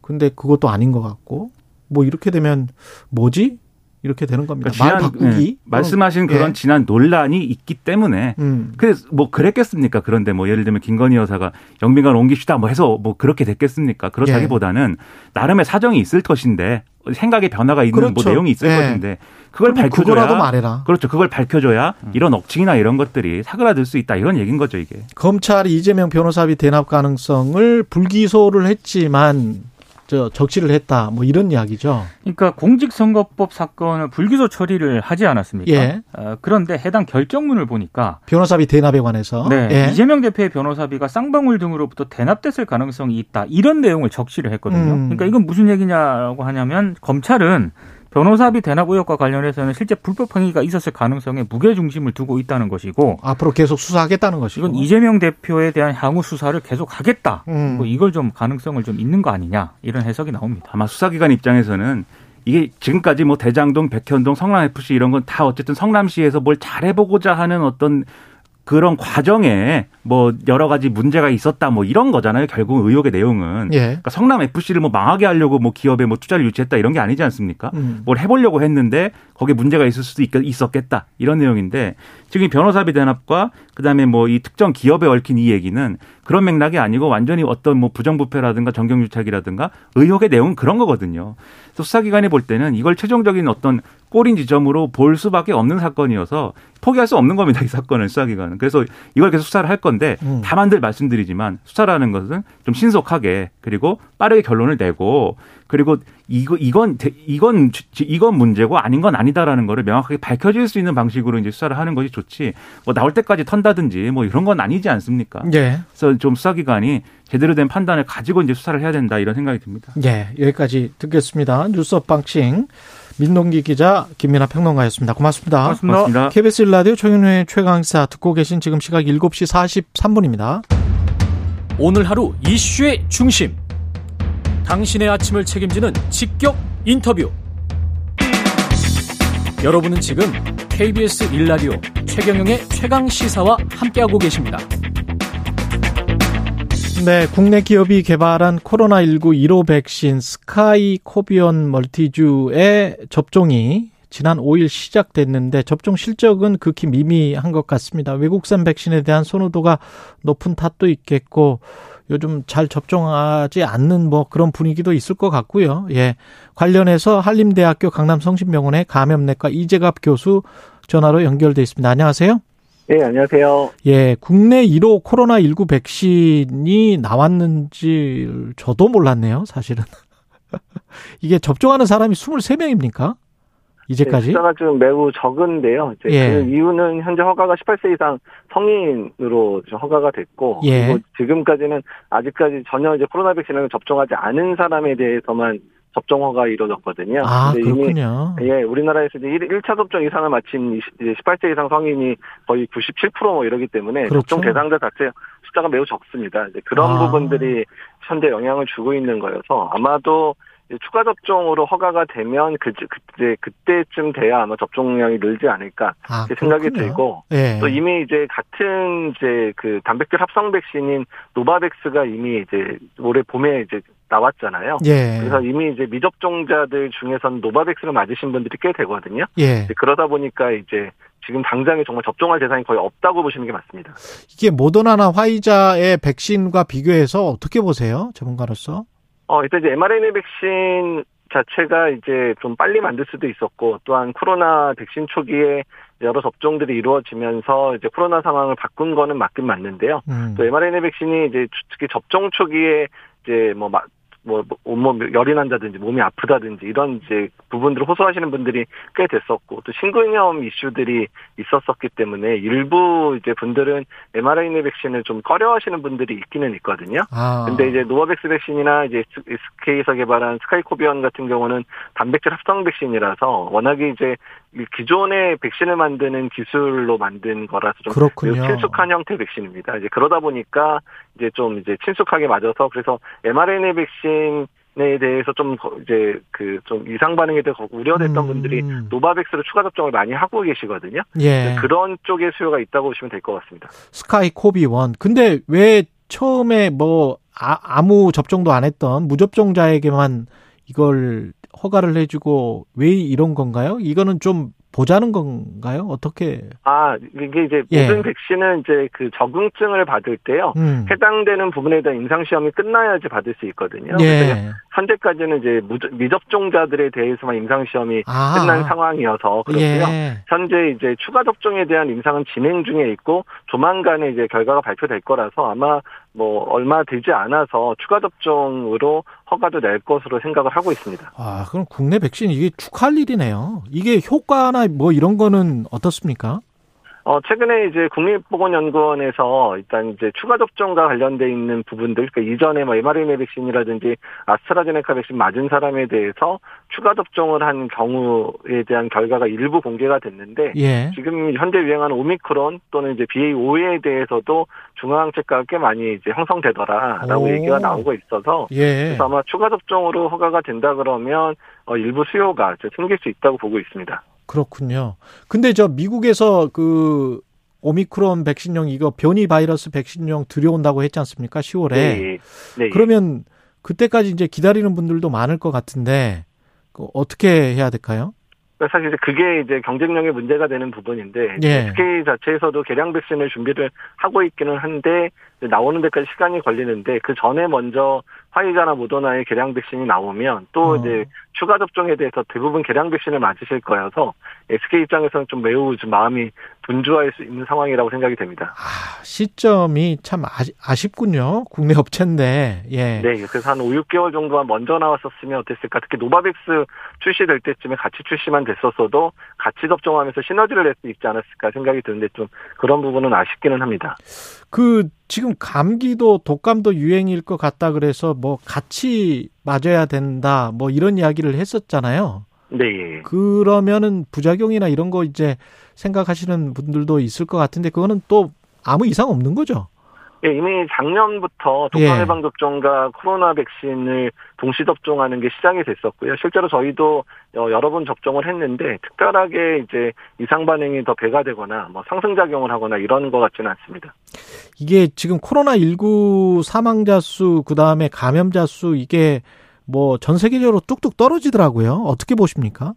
근데 그것도 아닌 것 같고 뭐 이렇게 되면 뭐지 이렇게 되는 겁니다. 그러니까 말 지난, 바꾸기 예, 말씀하신 예. 그런 지난 논란이 있기 때문에 음. 그래서 뭐 그랬겠습니까? 그런데 뭐 예를 들면 김건희 여사가 영빈관 옮깁시다 뭐 해서 뭐 그렇게 됐겠습니까? 그렇다기보다는 나름의 사정이 있을 것인데 생각의 변화가 있는 뭐 그렇죠. 내용이 있을 예. 것인데 그걸 밝혀줘야 말해라. 그렇죠. 그걸 밝혀줘야 이런 억측이나 이런 것들이 사그라들 수 있다 이런 얘기인 거죠 이게. 검찰이 이재명 변호사비 대납 가능성을 불기소를 했지만 저 적시를 했다 뭐 이런 이야기죠. 그러니까 공직선거법 사건을 불기소 처리를 하지 않았습니까? 예. 어, 그런데 해당 결정문을 보니까 변호사비 대납에 관해서 네, 예. 이재명 대표의 변호사비가 쌍방울 등으로부터 대납됐을 가능성이 있다. 이런 내용을 적시를 했거든요. 음. 그러니까 이건 무슨 얘기냐라고 하냐면 검찰은 변호사비 대납 의혹과 관련해서는 실제 불법 행위가 있었을 가능성에 무게 중심을 두고 있다는 것이고 앞으로 계속 수사하겠다는 것이고. 이건 이재명 대표에 대한 향후 수사를 계속 하겠다. 음. 뭐 이걸 좀 가능성을 좀 있는 거 아니냐 이런 해석이 나옵니다. 아마 수사기관 입장에서는 이게 지금까지 뭐 대장동, 백현동, 성남 FC 이런 건 다 어쨌든 성남시에서 뭘 잘해보고자 하는 어떤 그런 과정에 뭐 여러 가지 문제가 있었다 뭐 이런 거잖아요. 결국 의혹의 내용은. 예. 그러니까 성남 FC를 뭐 망하게 하려고 뭐 기업에 뭐 투자를 유치했다 이런 게 아니지 않습니까? 음. 뭘 해보려고 했는데 거기에 문제가 있을 수도 있, 있었겠다 이런 내용인데 지금 이 변호사비 대납과 그다음에 뭐 이 특정 기업에 얽힌 이 얘기는 그런 맥락이 아니고 완전히 어떤 뭐 부정부패라든가 정경유착이라든가 의혹의 내용은 그런 거거든요. 그래서 수사기관이 볼 때는 이걸 최종적인 어떤 꼬린 지점으로 볼 수밖에 없는 사건이어서 포기할 수 없는 겁니다. 이 사건을 수사기관은. 그래서 이걸 계속 수사를 할 건데 음. 다만 늘 말씀드리지만 수사라는 것은 좀 신속하게 그리고 빠르게 결론을 내고 그리고 이거 이건 대- 이건 지- 이건 문제고 아닌 건 아니다라는 거를 명확하게 밝혀질 수 있는 방식으로 이제 수사를 하는 것이 좋지 뭐 나올 때까지 턴다든지 뭐 이런 건 아니지 않습니까? 예. 그래서 좀 수사기관이 제대로 된 판단을 가지고 이제 수사를 해야 된다 이런 생각이 듭니다. 예. 여기까지 듣겠습니다. 뉴스 업방싱 민동기 기자 김민아 평론가였습니다. 고맙습니다. 고맙습니다. 고맙습니다. KBS 일라디오 최경련의 최강사 듣고 계신 지금 시각 7시 43분입니다. 오늘 하루 이슈의 중심. 당신의 아침을 책임지는 직격 인터뷰. 여러분은 지금 KBS 일라디오 최경영의 최강 시사와 함께하고 계십니다. 네, 국내 기업이 개발한 코로나19 1호 백신 스카이 코비온 멀티주의 접종이 지난 5일 시작됐는데 접종 실적은 극히 미미한 것 같습니다. 외국산 백신에 대한 선호도가 높은 탓도 있겠고 요즘 잘 접종하지 않는 뭐 그런 분위기도 있을 것 같고요. 예. 관련해서 한림대학교 강남성심병원의 감염내과 이재갑 교수 전화로 연결돼 있습니다. 안녕하세요. 네, 안녕하세요. 예, 국내 1호 코로나19 백신이 나왔는지 저도 몰랐네요, 사실은. (laughs) 이게 접종하는 사람이 23명입니까? 이제까지? 네, 숫자가 좀 매우 적은데요. 이제 예. 그 이유는 현재 허가가 18세 이상 성인으로 좀 허가가 됐고, 예. 그리고 지금까지는 아직까지 전혀 이제 코로나 백신을 접종하지 않은 사람에 대해서만 접종 허가 이루어졌거든요. 아, 근데 이미 그렇군요. 예, 우리나라에서 이제 1, 차 접종 이상을 마친 20, 이제 18세 이상 성인이 거의 97%뭐 이러기 때문에 그렇죠. 접종 대상자 자체 숫자가 매우 적습니다. 이제 그런 아. 부분들이 현재 영향을 주고 있는 거여서 아마도 추가 접종으로 허가가 되면 그 그때 그때쯤 돼야 아마 접종량이 늘지 않을까 아, 생각이 그렇군요. 들고 예. 또 이미 이제 같은 이제 그 단백질 합성 백신인 노바백스가 이미 이제 올해 봄에 이제 나왔잖아요. 예. 그래서 이미 이제 미접종자들 중에서는 노바백스를 맞으신 분들이 꽤 되거든요. 예. 그러다 보니까 이제 지금 당장에 정말 접종할 대상이 거의 없다고 보시는 게 맞습니다. 이게 모더나나 화이자의 백신과 비교해서 어떻게 보세요? 전문가로서? 어, 일단 이제 mRNA 백신 자체가 이제 좀 빨리 만들 수도 있었고 또한 코로나 백신 초기에 여러 접종들이 이루어지면서 이제 코로나 상황을 바꾼 거는 맞긴 맞는데요. 음. 또 mRNA 백신이 이제 특히 접종 초기에 이제 뭐막 뭐 온몸 열이 난다든지 몸이 아프다든지 이런 이제 부분들을 호소하시는 분들이 꽤 됐었고 또 심근염 이슈들이 있었었기 때문에 일부 이제 분들은 mRNA 백신을 좀 꺼려하시는 분들이 있기는 있거든요. 아. 근데 이제 노바백스 백신이나 이제 SK에서 개발한 스카이코비언 같은 경우는 단백질 합성 백신이라서 워낙에 이제 이 기존의 백신을 만드는 기술로 만든 거라서 좀 그렇군요. 친숙한 형태 백신입니다. 이제 그러다 보니까 이제 좀 이제 친숙하게 맞아서 그래서 mRNA 백신 에 대해서 좀 거- 이제 그 좀 이상 반응에 대해 우려됐던 음. 분들이 노바백스로 추가 접종을 많이 하고 계시거든요. 예. 그런 쪽의 수요가 있다고 보시면 될 것 같습니다. 스카이코비원. 근데 왜 처음에 뭐 아, 무 접종도 안 했던 무접종자에게만 이걸 허가를 해주고 왜 이런 건가요? 이거는 좀 보자는 건가요? 어떻게? 아, 이게 이제 예. 모든 백신은 이제 그 적응증을 받을 때요. 음. 해당되는 부분에 대한 임상 시험이 끝나야지 받을 수 있거든요. 예. 현재까지는 이제 미접종자들에 대해서만 임상 시험이 아. 끝난 상황이어서 그렇고요. 예. 현재 이제 추가 접종에 대한 임상은 진행 중에 있고 조만간에 이제 결과가 발표될 거라서 아마 뭐 얼마 되지 않아서 추가 접종으로 허가도 낼 것으로 생각을 하고 있습니다. 아, 그럼 국내 백신 이게 축하할 일이네요. 이게 효과나 뭐 이런 거는 어떻습니까? 어, 최근에 이제 국립보건연구원에서 일단 이제 추가 접종과 관련돼 있는 부분들, 그러니까 이전에 뭐 mRNA 백신이라든지 아스트라제네카 백신 맞은 사람에 대해서 추가 접종을 한 경우에 대한 결과가 일부 공개가 됐는데, 예. 지금 현재 유행하는 오미크론 또는 이제 BA5에 대해서도 중화항체가가 꽤 많이 이제 형성되더라라고 오. 얘기가 나오고 있어서, 예. 그래서 아마 추가 접종으로 허가가 된다 그러면 어, 일부 수요가 이제 생길 수 있다고 보고 있습니다. 그렇군요. 근데 저 미국에서 그 오미크론 백신용 이거 변이 바이러스 백신용 들여온다고 했지 않습니까? 10월에. 네. 네. 그러면 그때까지 이제 기다리는 분들도 많을 것 같은데 그 어떻게 해야 될까요? 그러니까 사실 이제 그게 이제 경쟁력의 문제가 되는 부분인데 예. SK 자체에서도 개량 백신을 준비를 하고 있기는 한데 나오는 데까지 시간이 걸리는데 그 전에 먼저 화이자나 모더나의 개량 백신이 나오면 또 어. 이제 추가 접종에 대해서 대부분 개량 백신을 맞으실 거여서 SK 입장에서는 좀 매우 좀 마음이 분주할 수 있는 상황이라고 생각이 됩니다. 아, 시점이 참 아시, 아쉽 군요. 국내 업체인데. 예. 네, 그래서 한 5, 6개월 정도만 먼저 나왔었으면 어땠을까? 특히 노바백스 출시될 때쯤에 같이 출시만 됐었어도 같이 접종하면서 시너지를 낼 수 있지 않았을까 생각이 드는데 좀 그런 부분은 아쉽기는 합니다. 그 지금 감기도 독감도 유행일 것 같다 그래서 뭐 같이 맞아야 된다 뭐 이런 이야기를 했었잖아요. 네, 예. 그러면은 부작용이나 이런 거 이제 생각하시는 분들도 있을 것 같은데 그거는 또 아무 이상 없는 거죠. 예, 이미 작년부터 예. 독감 예방 접종과 코로나 백신을 동시 접종하는 게 시작이 됐었고요. 실제로 저희도 어, 여러 번 접종을 했는데 특별하게 이제 이상 반응이 더 배가 되거나 뭐 상승 작용을 하거나 이런 것 같지는 않습니다. 이게 지금 코로나 19 사망자 수 그다음에 감염자 수 이게 뭐 전 세계적으로 뚝뚝 떨어지더라고요. 어떻게 보십니까?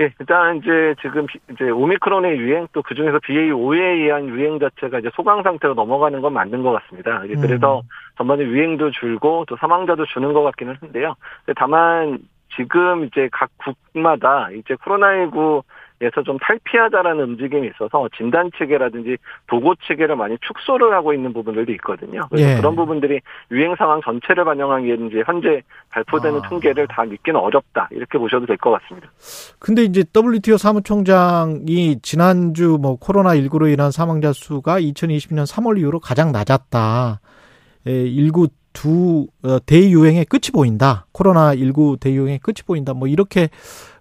예, 일단 이제 지금 비- 이제 오미크론의 유행 또 그 중에서 BA5에 의한 유행 자체가 이제 소강 상태로 넘어가는 건 맞는 것 같습니다. 이제 그래서 음. 전반적으로 유행도 줄고 또 사망자도 주는 것 같기는 한데요. 다만 지금 이제 각 국마다 이제 코로나19 에서 좀 탈피하자라는 움직임이 있어서 진단 체계라든지 보고 체계를 많이 축소를 하고 있는 부분들도 있거든요. 그래서 예. 그런 부분들이 유행 상황 전체를 반영하기에는 이제 현재 발표되는 아. 통계를 다 믿기는 어렵다 이렇게 보셔도 될 것 같습니다. 근데 이제 WTO 사무총장이 지난주 뭐 코로나 19로 인한 사망자 수가 2020년 3월 이후로 가장 낮았다. 에, 19두 어, 대유행의 끝이 보인다. 코로나 19 대유행의 끝이 보인다. 뭐 이렇게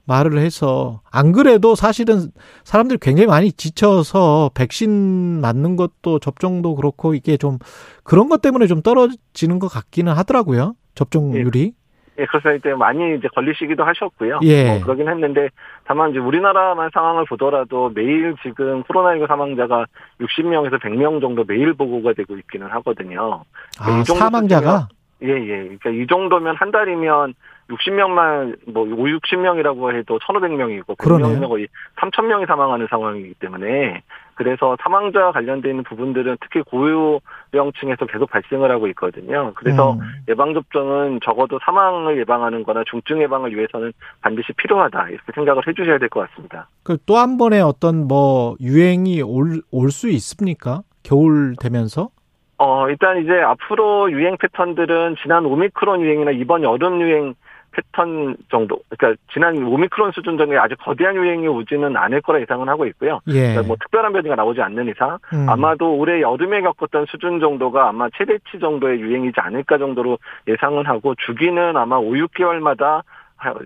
말을 해서 안 그래도 사실은 사람들이 굉장히 많이 지쳐서 백신 맞는 것도 접종도 그렇고 이게 좀 그런 것 때문에 좀 떨어지는 것 같기는 하더라고요. 접종률이. 예, 그래서 이제 많이 이제 걸리시기도 하셨고요. 예. 뭐 그러긴 했는데 다만 이제 우리나라만 상황을 보더라도 매일 지금 코로나19 사망자가 60명에서 100명 정도 매일 보고가 되고 있기는 하거든요. 아, 이 정도 사망자가 예, 예. 그러니까 이 정도면 한 달이면 60명만 뭐 5, 60명이라고 해도 1,500명이고 그러네요. 100명이면 거의 3,000명이 사망하는 상황이기 때문에 그래서 사망자와 있는 부분들은 특히 고유병층에서 계속 발생을 하고 있거든요. 그래서 음. 예방 접종은 적어도 사망을 예방하는 거나 중증 예방을 위해서는 반드시 필요하다. 이렇게 생각을 해 주셔야 될 것 같습니다. 그 또 한 번의 어떤 뭐 유행이 올 올 수 있습니까? 겨울 되면서? 어, 일단 이제 앞으로 유행 패턴들은 지난 오미크론 유행이나 이번 여름 유행 패턴 정도, 그러니까 지난 오미크론 수준 정도의 아주 거대한 유행이 오지는 않을 거라 예상은 하고 있고요. 예. 그러니까 뭐 특별한 변이가 나오지 않는 이상 음. 아마도 올해 여름에 겪었던 수준 정도가 아마 최대치 정도의 유행이지 않을까 정도로 예상은 하고 주기는 아마 5, 6개월마다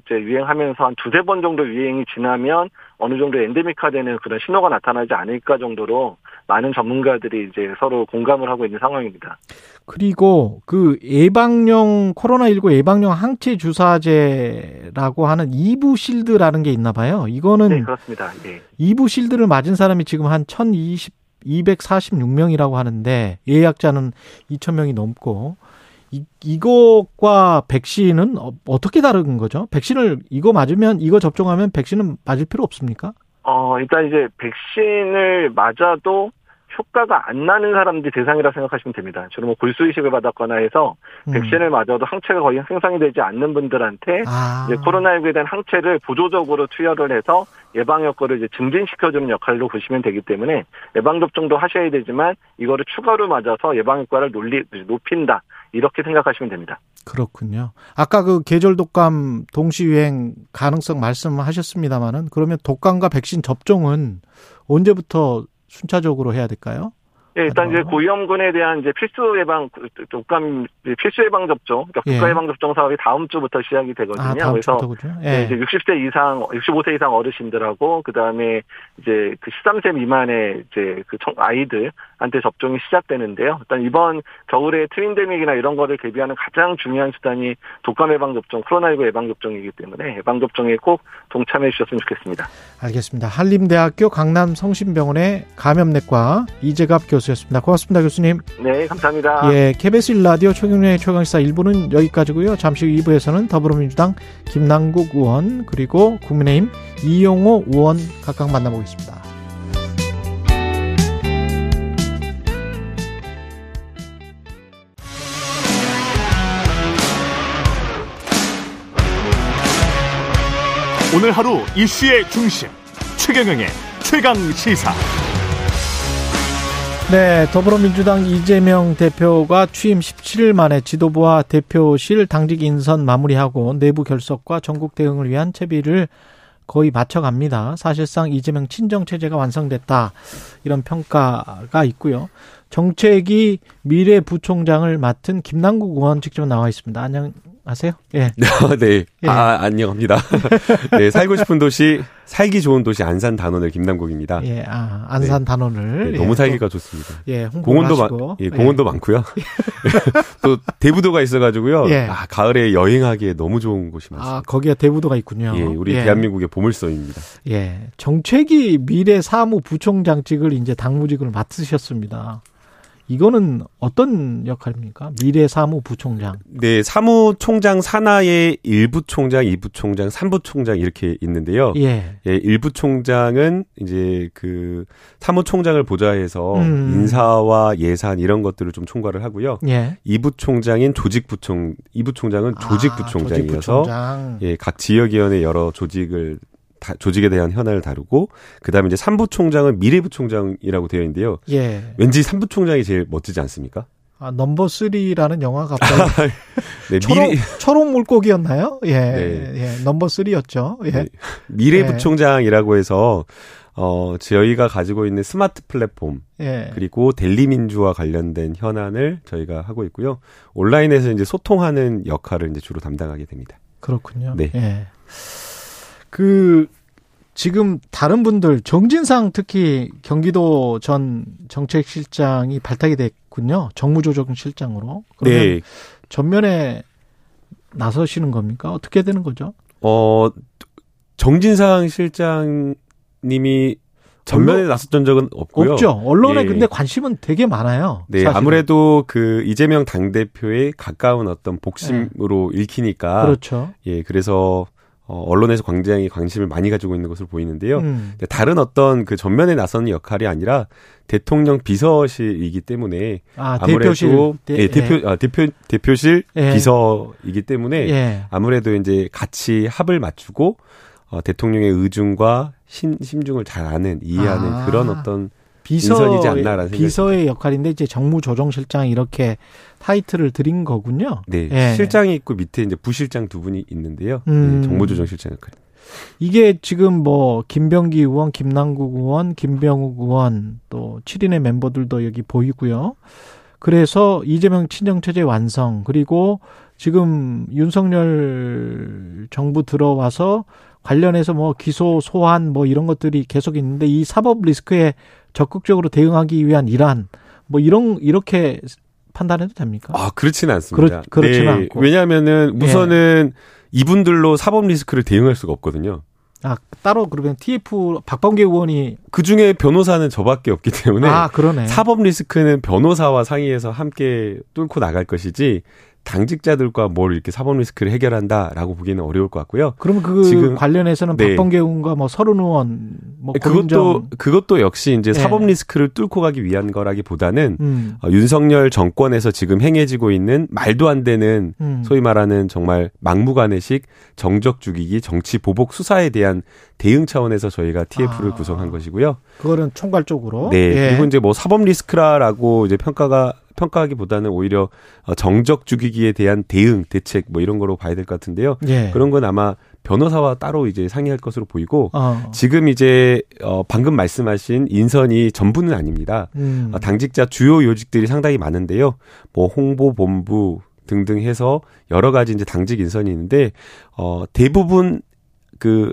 이제 유행하면서 한 두세 번 정도 유행이 지나면 어느 정도 엔데믹화되는 그런 신호가 나타나지 않을까 정도로 많은 전문가들이 이제 서로 공감을 하고 있는 상황입니다. 그리고 그 예방용 코로나19 예방용 항체 주사제라고 하는 이부 실드라는 게 있나 봐요. 이거는 네, 그렇습니다. 예. 이부 실드를 맞은 사람이 지금 한 1020, 246명이라고 하는데 예약자는 2,000명이 넘고 이, 이것과 백신은 어, 어떻게 다른 거죠? 백신을 이거 맞으면 이거 접종하면 백신은 맞을 필요 없습니까? 어, 일단 이제 백신을 맞아도 효과가 안 나는 사람들이 대상이라 생각하시면 됩니다. 주로 뭐 골수 이식을 받았거나 해서 음. 백신을 맞아도 항체가 거의 생성이 되지 않는 분들한테 아. 이제 코로나19에 대한 항체를 보조적으로 투여를 해서 예방 효과를 이제 증진시켜주는 역할로 보시면 되기 때문에 예방 접종도 하셔야 되지만 이거를 추가로 맞아서 예방 효과를 높인다 이렇게 생각하시면 됩니다. 그렇군요. 아까 그 계절 독감 동시 유행 가능성 말씀하셨습니다마는 그러면 독감과 백신 접종은 언제부터 순차적으로 해야 될까요? 예, 일단 이제 어. 고위험군에 대한 이제 필수 예방 독감 필수 예방 접종, 그러니까 예. 국가 예방 접종 사업이 다음 주부터 시작이 되거든요. 아, 다음 그래서 예. 이제 60세 이상, 65세 이상 어르신들하고 그다음에 이제 그 13세 미만의 이제 그 청- 아이들한테 접종이 시작되는데요. 일단 이번 겨울에 트윈데믹이나 이런 거를 대비하는 가장 중요한 수단이 독감 예방 접종, 코로나19 예방 접종이기 때문에 예방 접종에 꼭 동참해 주셨으면 좋겠습니다. 알겠습니다. 한림대학교 강남 성심병원의 감염내과 이재갑 교수 였습니다. 고맙습니다, 교수님. 네, 감사합니다. 예, KBS 1라디오 최경련의 최강시사 1부는 여기까지고요. 잠시 후 2부에서는 더불어민주당 김남국 의원 그리고 국민의힘 이용호 의원 각각 만나보겠습니다. 오늘 하루 이슈의 중심 최경영의 최강 시사 네, 더불어민주당 이재명 대표가 취임 17일 만에 지도부와 대표실 당직 인선 마무리하고 내부 결석과 전국 대응을 위한 채비를 거의 마쳐갑니다. 사실상 이재명 친정 체제가 완성됐다. 이런 평가가 있고요. 정책이 미래 부총장을 맡은 김남국 의원 직접 나와 있습니다. 안녕 하세요. 예. (laughs) 네. 예. 아, 안녕합니다. (laughs) 네, 살고 싶은 도시, 살기 좋은 도시 안산 단원을 김남국입니다. 예. 아, 안산 단원을 네, 예, 너무 살기가 또, 좋습니다. 예, 공원도. 많, 예, 공원도 많고요. (laughs) 또 대부도가 있어가지고요. 예. 아, 가을에 여행하기에 너무 좋은 곳이 많습니다. 아, 거기에 대부도가 있군요. 예, 우리 예. 대한민국의 보물섬입니다. 예. 정책위 미래 사무 부총장직을 이제 당무직을 맡으셨습니다. 이거는 어떤 역할입니까? 미래 사무 부총장. 네, 사무총장 산하에 1부총장, 2부총장, 3부총장 이렇게 있는데요. 예. 예, 1부총장은 이제 그 사무총장을 보좌해서 음. 인사와 예산 이런 것들을 좀 총괄을 하고요. 예. 2부총장인 조직부총, 2부총장은 아, 조직부총장이어서 조직부총장. 예, 각 지역위원회 여러 조직을 다, 조직에 대한 현안을 다루고 그다음에 이제 3부총장은 미래부총장이라고 되어 있는데요. 예. 왠지 3부총장이 제일 멋지지 않습니까? 아, 넘버 3라는 영화가 갑자기 (laughs) 네, 초록, 미래 초록 물고기였나요? 예. 네. 예. 넘버 3였죠. 예. 네. 미래부총장이라고 해서 어 저희가 가지고 있는 스마트 플랫폼 예. 그리고 델리 민주와 관련된 현안을 저희가 하고 있고요. 온라인에서 이제 소통하는 역할을 이제 주로 담당하게 됩니다. 그렇군요. 네. 예. 그 지금 다른 분들 정진상 특히 경기도 전 정책실장이 발탁이 됐군요. 정무조정실장으로. 그러면 네. 전면에 나서시는 겁니까? 어떻게 되는 거죠? 어, 정진상 실장님이 전면에 언론- 나섰던 적은 없고요. 없죠. 언론에 예. 근데 관심은 되게 많아요. 네, 사실은. 아무래도 그 이재명 당 대표의 가까운 어떤 복심으로 읽히니까. 그렇죠. 예, 그래서 어, 언론에서 굉장히 관심을 많이 가지고 있는 것으로 보이는데요. 음. 다른 어떤 그 전면에 나서는 역할이 아니라 대통령 비서실이기 때문에 아, 대표실. 대- 예, 대표 아, 대표 대표실 예. 비서이기 때문에 예. 아무래도 이제 같이 합을 맞추고 어, 대통령의 의중과 심, 심중을 잘 아는 이해하는 아. 그런 어떤 비서 인선이지 않나라는 비서의 역할인데 이제 정무조정실장 이렇게 타이틀을 드린 거군요. 네 예. 실장이 있고 밑에 이제 부실장 두 분이 있는데요. 음. 네, 정무조정실장 역할. 이게 지금 뭐 김병기 의원, 김남국 의원, 김병욱 의원 또 7인의 멤버들도 여기 보이고요. 그래서 이재명 친정 체제 완성 그리고 지금 윤석열 정부 들어와서 관련해서 뭐 기소 소환 뭐 이런 것들이 계속 있는데 이 사법 리스크에 적극적으로 대응하기 위한 일환 뭐 이런 이렇게 판단해도 됩니까? 아 그렇지는 않습니다. 그렇- 그렇지는 않고. 왜냐하면은 우선은 이분들로 사법 리스크를 대응할 수가 없거든요. 아 따로 그러면 TF 박범계 의원이 그 중에 변호사는 저밖에 없기 때문에 아 그러네. 사법 리스크는 변호사와 상의해서 함께 뚫고 나갈 것이지 당직자들과 뭘 이렇게 사법 리스크를 해결한다라고 보기는 어려울 것 같고요. 그럼 그 지금- 관련해서는 네. 박범계 의원과 뭐 서른 의원 뭐 그것도 고윤정 그것도 역시 이제 예. 사법 리스크를 뚫고 가기 위한 거라기보다는 음, 어, 윤석열 정권에서 지금 행해지고 있는 말도 안 되는 음. 소위 말하는 정말 막무가내식 정적 죽이기 정치 보복 수사에 대한 대응 차원에서 저희가 TF를 아. 구성한 것이고요. 그거는 총괄적으로 네. 예. 그리고 이제 뭐 사법 리스크라라고 이제 평가가 평가하기보다는 오히려 어, 정적 죽이기에 대한 대응 대책 뭐 이런 거로 봐야 될 것 같은데요. 예. 그런 건 아마 변호사와 따로 이제 상의할 것으로 보이고 어. 지금 이제 어 방금 말씀하신 인선이 전부는 아닙니다. 음. 어, 당직자 주요 요직들이 상당히 많은데요. 뭐 홍보 본부 등등 해서 여러 가지 이제 당직 인선이 있는데 어 대부분 그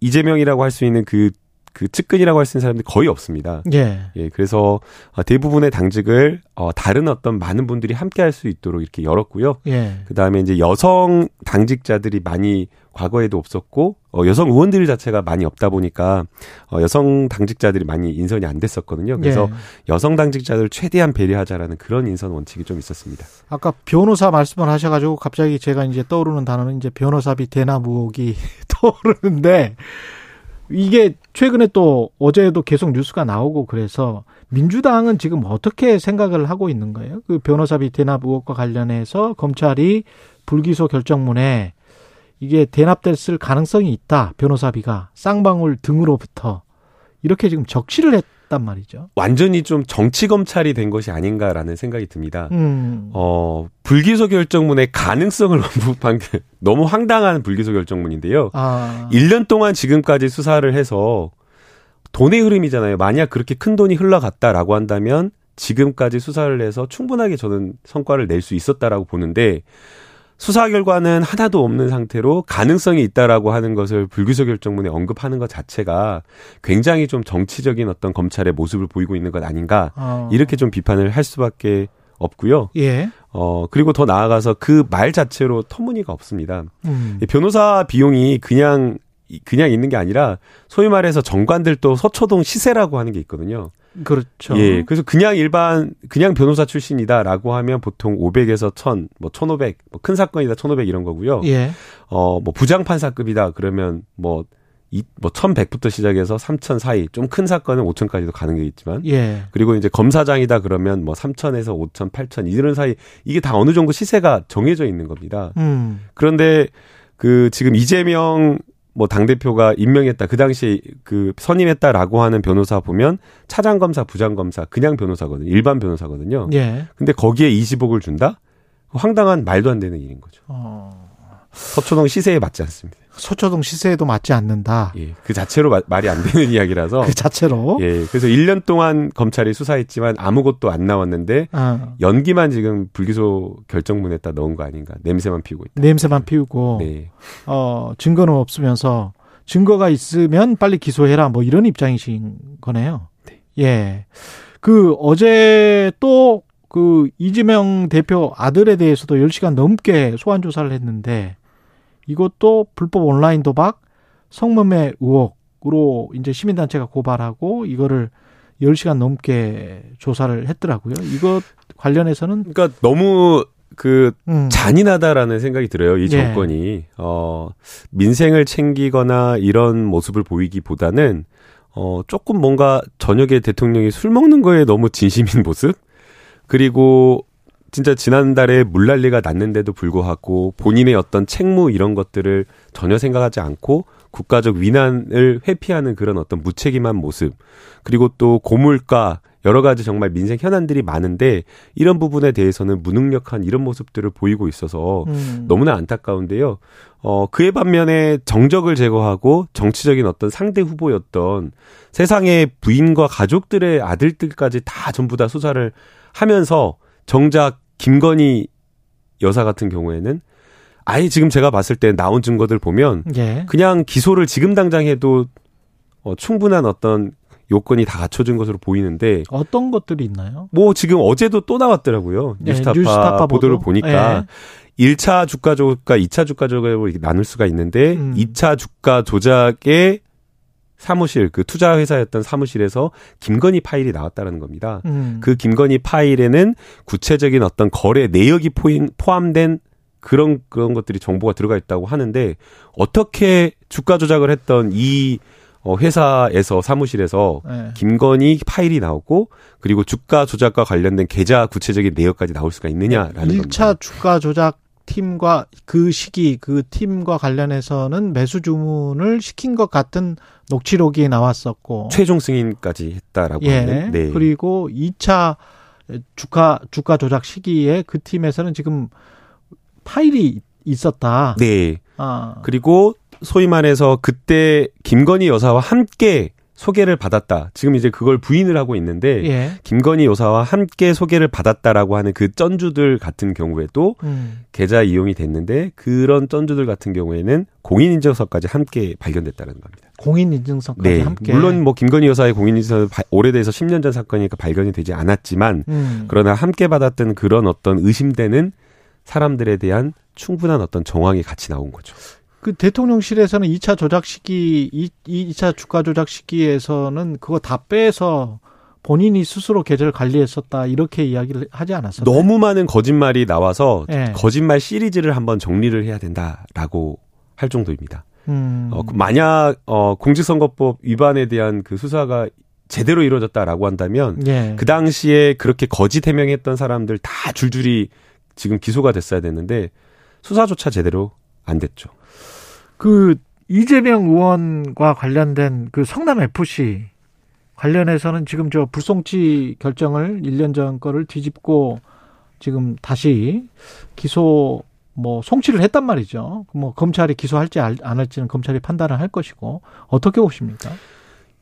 이재명이라고 할 수 있는 그 그 측근이라고 할 수 있는 사람들이 거의 없습니다. 예. 예, 그래서 어, 대부분의 당직을 어 다른 어떤 많은 분들이 함께 할 수 있도록 이렇게 열었고요. 예. 그다음에 이제 여성 당직자들이 많이 과거에도 없었고 어, 여성 의원들 자체가 많이 없다 보니까 어, 여성 당직자들이 많이 인선이 안 됐었거든요. 그래서 예. 여성 당직자들 최대한 배려하자라는 그런 인선 원칙이 좀 있었습니다. 아까 변호사 말씀을 하셔가지고 갑자기 제가 이제 떠오르는 단어는 이제 변호사비 의혹이 (laughs) 떠오르는데 이게 최근에 또 어제도 계속 뉴스가 나오고 그래서 민주당은 지금 어떻게 생각을 하고 있는 거예요? 그 변호사 비 대납 의혹과 관련해서 검찰이 불기소 결정문에 이게 대납됐을 가능성이 있다. 변호사비가 쌍방울 등으로부터 이렇게 지금 적시를 했 단 말이죠. 완전히 좀 정치 검찰이 된 것이 아닌가라는 생각이 듭니다. 음. 어, 불기소 결정문의 가능성을 (laughs) 언급한 게 너무 황당한 불기소 결정문인데요. 아. 1년 동안 지금까지 수사를 해서 돈의 흐름이잖아요. 만약 그렇게 큰 돈이 흘러갔다라고 한다면 지금까지 수사를 해서 충분하게 저는 성과를 낼 수 있었다라고 보는데 수사 결과는 하나도 없는 상태로 가능성이 있다라고 하는 것을 불기소 결정문에 언급하는 것 자체가 굉장히 좀 정치적인 어떤 검찰의 모습을 보이고 있는 것 아닌가 어. 이렇게 좀 비판을 할 수밖에 없고요. 예. 어 그리고 더 나아가서 그 말 자체로 터무니가 없습니다. 음. 이 변호사 비용이 그냥 그냥 있는 게 아니라 소위 말해서 정관들도 서초동 시세라고 하는 게 있거든요. 그렇죠. 예. 그래서 그냥 일반 그냥 변호사 출신이다라고 하면 보통 500에서 1000, 뭐 1500, 뭐 큰 사건이다 1500 이런 거고요. 예. 어, 뭐 부장 판사급이다 그러면 뭐 이, 뭐 1100부터 시작해서 3000 사이 좀 큰 사건은 5000까지도 가는 게 있지만 예. 그리고 이제 검사장이다 그러면 뭐 3000에서 5000, 8000 이런 사이 이게 다 어느 정도 시세가 정해져 있는 겁니다. 음. 그런데 그 지금 이재명 뭐 당대표가 임명했다. 그 당시에 그 선임했다라고 하는 변호사 보면 차장 검사, 부장 검사, 그냥 변호사거든요. 일반 변호사거든요. 예. 근데 거기에 20억을 준다? 황당한 말도 안 되는 일인 거죠. 어. 서초동 시세에 맞지 않습니다. 서초동 시세에도 맞지 않는다. 예. 그 자체로 마- 말이 안 되는 (laughs) 이야기라서. 그 자체로. 예. 그래서 1년 동안 검찰이 수사했지만 아무것도 안 나왔는데 어. 연기만 지금 불기소 결정문에다 넣은 거 아닌가. 냄새만 피우고 있다. 냄새만 피우고 네. 어, 증거는 없으면서 증거가 있으면 빨리 기소해라 뭐 이런 입장이신 거네요. 예. 그 어제 또그 이재명 대표 아들에 대해서도 10시간 넘게 소환 조사를 했는데 이것도 불법 온라인 도박, 성매매 의혹으로 이제 시민단체가 고발하고 이거를 10시간 넘게 조사를 했더라고요. 이것 관련해서는 그러니까 너무 그 음. 잔인하다라는 생각이 들어요. 이 예. 정권이 어 민생을 챙기거나 이런 모습을 보이기보다는 어 조금 뭔가 저녁에 대통령이 술 먹는 거에 너무 진심인 모습 그리고 진짜 지난달에 물난리가 났는데도 불구하고 본인의 어떤 책무 이런 것들을 전혀 생각하지 않고 국가적 위난을 회피하는 그런 어떤 무책임한 모습 그리고 또 고물가 여러 가지 정말 민생 현안들이 많은데 이런 부분에 대해서는 무능력한 이런 모습들을 보이고 있어서 음. 너무나 안타까운데요. 어, 그에 반면에 정적을 제거하고 정치적인 어떤 상대 후보였던 세상의 부인과 가족들의 아들들까지 다 전부 다 수사를 하면서 정작 김건희 여사 같은 경우에는 아예 지금 제가 봤을 때 나온 증거들 보면 예. 그냥 기소를 지금 당장 해도 어, 충분한 어떤 요건이 다 갖춰진 것으로 보이는데 어떤 것들이 있나요? 뭐 지금 어제도 또 나왔더라고요. 네, 뉴스타파, 뉴스타파 보도를 보도. 보니까 1차 주가 조작과 2차 주가 이렇게 나눌 수가 있는데 음. 2차 주가 조작의 사무실 그 투자 회사였던 사무실에서 김건희 파일이 나왔다는 겁니다. 음. 그 김건희 파일에는 구체적인 어떤 거래 내역이 포인, 포함된 그런 그런 것들이 정보가 들어가 있다고 하는데 어떻게 주가 조작을 했던 이 어, 회사에서 사무실에서 예. 김건희 파일이 나오고 그리고 주가 조작과 관련된 계좌 구체적인 내역까지 나올 수가 있느냐라는 일 겁니다. 차 주가 조작 팀과 그 시기 그 팀과 관련해서는 매수 주문을 시킨 것 같은 녹취록이 나왔었고 최종 승인까지 했다라고 예. 하는. 네. 그리고 2차 주가 주가 조작 시기에 그 팀에서는 지금 파일이 있었다. 네. 아. 그리고 소위 말해서 그때 김건희 여사와 함께 소개를 받았다. 지금 이제 그걸 부인을 하고 있는데 예. 김건희 여사와 함께 소개를 받았다라고 하는 그 쩐주들 같은 경우에도 음. 계좌 이용이 됐는데 그런 쩐주들 같은 경우에는 공인인증서까지 함께 발견됐다는 겁니다. 공인 인증서까지 네. 함께 물론 뭐 김건희 여사의 공인인증서 오래돼서 10년 전 사건이니까 발견이 되지 않았지만 음. 그러나 함께 받았던 그런 어떤 의심되는 사람들에 대한 충분한 어떤 정황이 같이 나온 거죠. 그 대통령실에서는 2차 조작 시기, 2, 2차 주가 조작 시기에서는 그거 다 빼서 본인이 스스로 계좌를 관리했었다 이렇게 이야기를 하지 않았었나요? 너무 많은 거짓말이 나와서 예. 거짓말 시리즈를 한번 정리를 해야 된다라고 할 정도입니다. 음. 어, 그 만약 어, 공직선거법 위반에 대한 그 수사가 제대로 이루어졌다라고 한다면 예. 그 당시에 그렇게 거짓 해명했던 사람들 다 줄줄이 지금 기소가 됐어야 됐는데 수사조차 제대로 안 됐죠. 그 이재명 의원과 관련된 그 성남 FC 관련해서는 지금 저 불송치 결정을 1년 전 거를 뒤집고 지금 다시 기소 뭐 송치를 했단 말이죠. 뭐 검찰이 기소할지 알- 안 할지는 검찰이 판단을 할 것이고 어떻게 보십니까?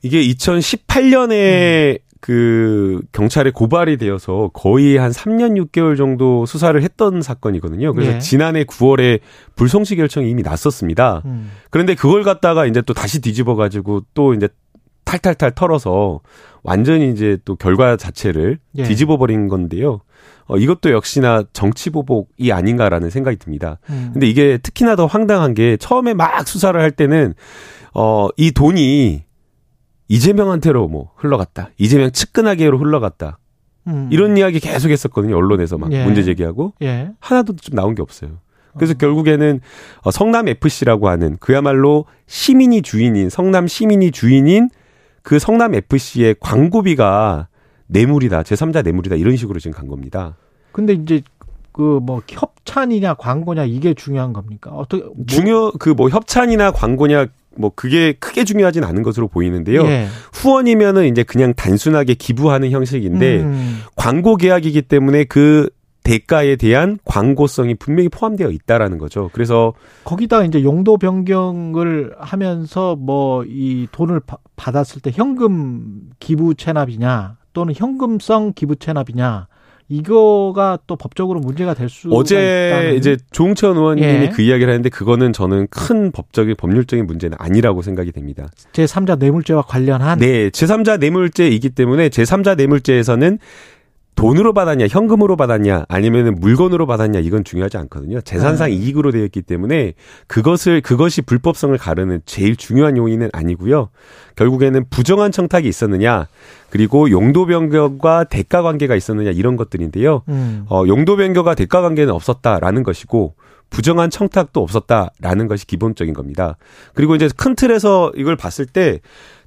이게 2018년에 그 경찰에 고발이 되어서 거의 한 3년 6개월 정도 수사를 했던 사건이거든요. 그래서 예. 지난해 9월에 불송치 결정이 이미 났었습니다. 음. 그런데 그걸 갖다가 이제 또 다시 뒤집어 가지고 또 이제 탈탈탈 털어서 완전히 이제 또 결과 자체를 예. 뒤집어 버린 건데요. 어, 이것도 역시나 정치 보복이 아닌가라는 생각이 듭니다. 음. 근데 이게 특히나 더 황당한 게 처음에 막 수사를 할 때는 어, 이 돈이 이재명한테로 뭐 흘러갔다. 이재명 측근하게로 흘러갔다. 음. 이런 이야기 계속 했었거든요. 언론에서 막 예. 문제 제기하고 예. 하나도 좀 나온 게 없어요. 그래서 결국에는 어, 성남 FC라고 하는 그야말로 시민이 주인인 성남 시민이 주인인 그 성남 FC의 광고비가 뇌물이다, 제3자 뇌물이다 이런 식으로 지금 간 겁니다. 근데 이제 그 뭐 협찬이냐 광고냐 이게 중요한 겁니까? 어떻게 뭐- 중요 그 뭐 협찬이나 광고냐 뭐 그게 크게 중요하진 않은 것으로 보이는데요. 예. 후원이면은 이제 그냥 단순하게 기부하는 형식인데 음. 광고 계약이기 때문에 그 대가에 대한 광고성이 분명히 포함되어 있다라는 거죠. 그래서 거기다 이제 용도 변경을 하면서 뭐 이 돈을 바- 받았을 때 현금 기부 체납이냐 또는 현금성 기부 체납이냐 이거가 또 법적으로 문제가 될 수가 어제 이제 조홍천 의원님이 예. 그 이야기를 하는데 그거는 저는 큰 법적인 법률적인 문제는 아니라고 생각이 됩니다. 제3자 뇌물죄와 관련한 네, 제3자 뇌물죄이기 때문에 제3자 뇌물죄에서는 돈으로 받았냐, 현금으로 받았냐, 아니면은 물건으로 받았냐, 이건 중요하지 않거든요. 재산상 네. 이익으로 되어 있기 때문에 그것을, 그것이 불법성을 가르는 제일 중요한 요인은 아니고요. 결국에는 부정한 청탁이 있었느냐, 그리고 용도 변경과 대가 관계가 있었느냐, 이런 것들인데요. 음. 어, 용도 변경과 대가 관계는 없었다라는 것이고, 부정한 청탁도 없었다라는 것이 기본적인 겁니다. 그리고 이제 큰 틀에서 이걸 봤을 때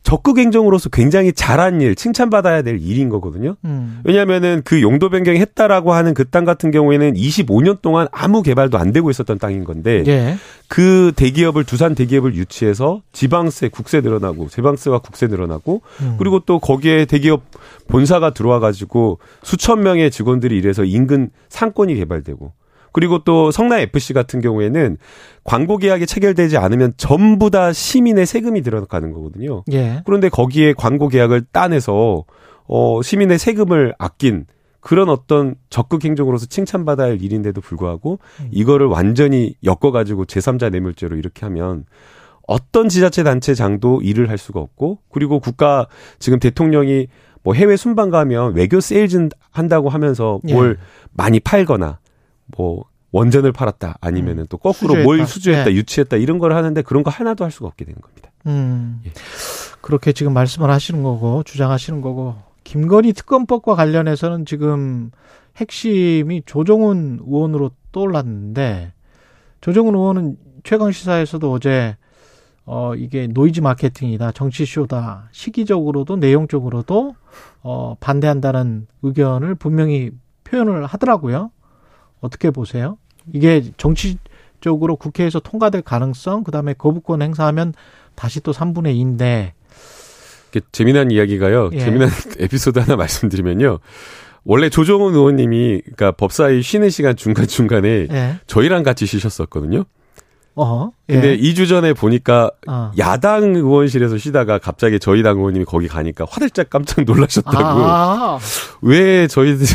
적극 행정으로서 굉장히 잘한 일, 칭찬받아야 될 일인 거거든요. 음. 왜냐하면은 그 용도 변경이 했다라고 하는 그 땅 같은 경우에는 25년 동안 아무 개발도 안 되고 있었던 땅인 건데 예. 그 대기업을 두산 대기업을 유치해서 지방세, 국세 늘어나고 지방세와 국세 늘어나고 음. 그리고 또 거기에 대기업 본사가 들어와 가지고 수천 명의 직원들이 일해서 인근 상권이 개발되고 그리고 또 성남 FC 같은 경우에는 광고 계약이 체결되지 않으면 전부 다 시민의 세금이 들어가는 거거든요. 예. 그런데 거기에 광고 계약을 따내서 어 시민의 세금을 아낀 그런 어떤 적극 행정으로서 칭찬받아야 할 일인데도 불구하고 이거를 완전히 엮어가지고 제3자 뇌물죄로 이렇게 하면 어떤 지자체 단체장도 일을 할 수가 없고 그리고 국가 지금 대통령이 뭐 해외 순방 가면 외교 세일즈 한다고 하면서 뭘 예. 많이 팔거나 뭐 원전을 팔았다 아니면은 또 거꾸로 수주했다. 뭘 수주했다 예. 유치했다 이런 걸 하는데 그런 거 하나도 할 수가 없게 되는 겁니다. 음. 예. 그렇게 지금 말씀을 하시는 거고 주장하시는 거고 김건희 특검법과 관련해서는 지금 핵심이 조정훈 의원으로 떠올랐는데 조정훈 의원은 최강 시사에서도 어제 어 이게 노이즈 마케팅이다 정치쇼다 시기적으로도 내용적으로도 어 반대한다는 의견을 분명히 표현을 하더라고요. 어떻게 보세요? 이게 정치적으로 국회에서 통과될 가능성, 그 다음에 거부권 행사하면 다시 또 3분의 2인데, 이게 재미난 이야기가요. 예. 재미난 (laughs) 에피소드 하나 말씀드리면요. 원래 조정훈 의원님이 그러니까 법사위 쉬는 시간 중간 중간에 예. 저희랑 같이 쉬셨었거든요. 어, 근데 예. 2주 전에 보니까 어. 야당 의원실에서 쉬다가 갑자기 저희 당 의원님이 거기 가니까 화들짝 깜짝 놀라셨다고. 아, 왜 저희들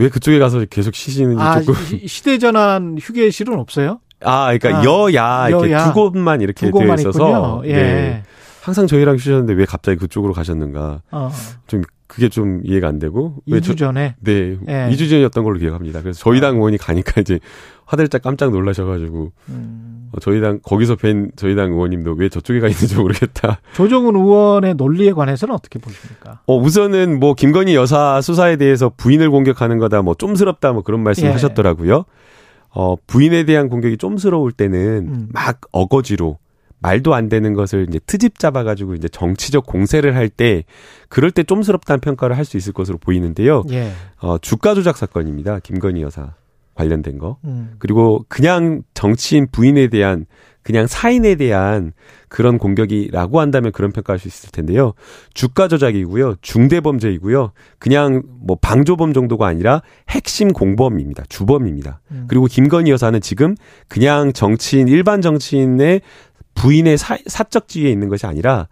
왜 그쪽에 가서 계속 쉬시는지 아, 조금 시- 시대전환 휴게실은 없어요? 아, 그러니까 아, 여야 이렇게 여야. 두 곳만 이렇게 두 되어 있어서. 예. 네. 항상 저희랑 쉬셨는데 왜 갑자기 그쪽으로 가셨는가? 어, 좀 그게 좀 이해가 안 되고 왜 2주 저- 전에. 네, 예. 2주 전이었던 걸로 기억합니다. 그래서 저희 당 의원이 가니까 이제 화들짝 깜짝 놀라셔가지고 음. 어, 저희 당 거기서 뵌 저희 당 의원님도 왜 저쪽에 가 있는지 모르겠다. (laughs) 조정훈 의원의 논리에 관해서는 어떻게 보십니까? 어 우선은 뭐 김건희 여사 수사에 대해서 부인을 공격하는 거다 뭐 좀스럽다 뭐 그런 말씀 예. 하셨더라고요. 어 부인에 대한 공격이 좀스러울 때는 음. 막 어거지로 말도 안 되는 것을 이제 트집 잡아가지고 이제 정치적 공세를 할 때 그럴 때 좀스럽다는 평가를 할 수 있을 것으로 보이는데요. 예. 어 주가 조작 사건입니다. 김건희 여사 관련된 거. 음. 그리고 그냥 정치인 부인에 대한 그냥 사인에 대한 그런 공격이라고 한다면 그런 평가할 수 있을 텐데요. 주가 조작이고요. 중대 범죄이고요. 그냥 뭐 방조범 정도가 아니라 핵심 공범입니다. 주범입니다. 음. 그리고 김건희 여사는 지금 그냥 정치인 일반 정치인의 부인의 사, 사적 지위에 있는 것이 아니라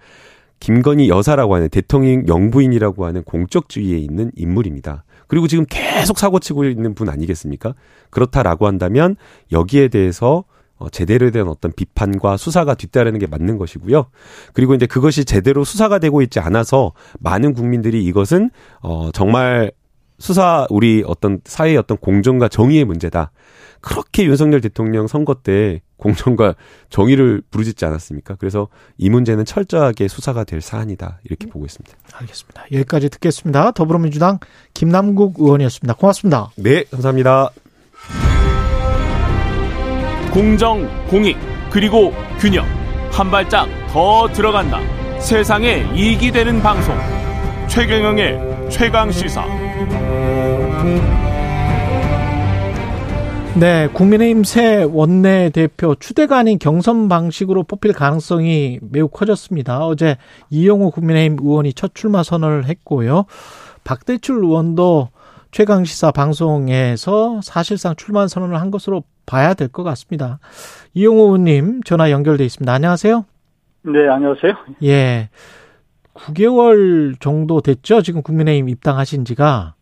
김건희 여사라고 하는 대통령 영부인이라고 하는 공적 지위에 있는 인물입니다. 그리고 지금 계속 사고 치고 있는 분 아니겠습니까? 그렇다라고 한다면 여기에 대해서 어, 제대로 된 어떤 비판과 수사가 뒤따르는 게 맞는 것이고요. 그리고 이제 그것이 제대로 수사가 되고 있지 않아서 많은 국민들이 이것은 어 정말 수사 우리 어떤 사회의 어떤 공정과 정의의 문제다. 그렇게 윤석열 대통령 선거 때 공정과 정의를 부르짖지 않았습니까? 그래서 이 문제는 철저하게 수사가 될 사안이다. 이렇게 보고 있습니다. 알겠습니다. 여기까지 듣겠습니다. 더불어민주당 김남국 의원이었습니다. 고맙습니다. 네, 감사합니다. 공정, 공익, 그리고 균형. 한 발짝 더 들어간다. 세상에 이익이 되는 방송. 최경영의 최강 시사. 네, 국민의힘 새 원내 대표 추대가 아닌 경선 방식으로 뽑힐 가능성이 매우 커졌습니다. 어제 이용호 국민의힘 의원이 첫 출마 선언을 했고요. 박대출 의원도 최강 시사 방송에서 사실상 출마 선언을 한 것으로 봐야 될 것 같습니다. 이용호 의원님 전화 연결돼 있습니다. 안녕하세요. 네, 안녕하세요. 예. 9개월 정도 됐죠? 지금 국민의힘 입당하신 지가.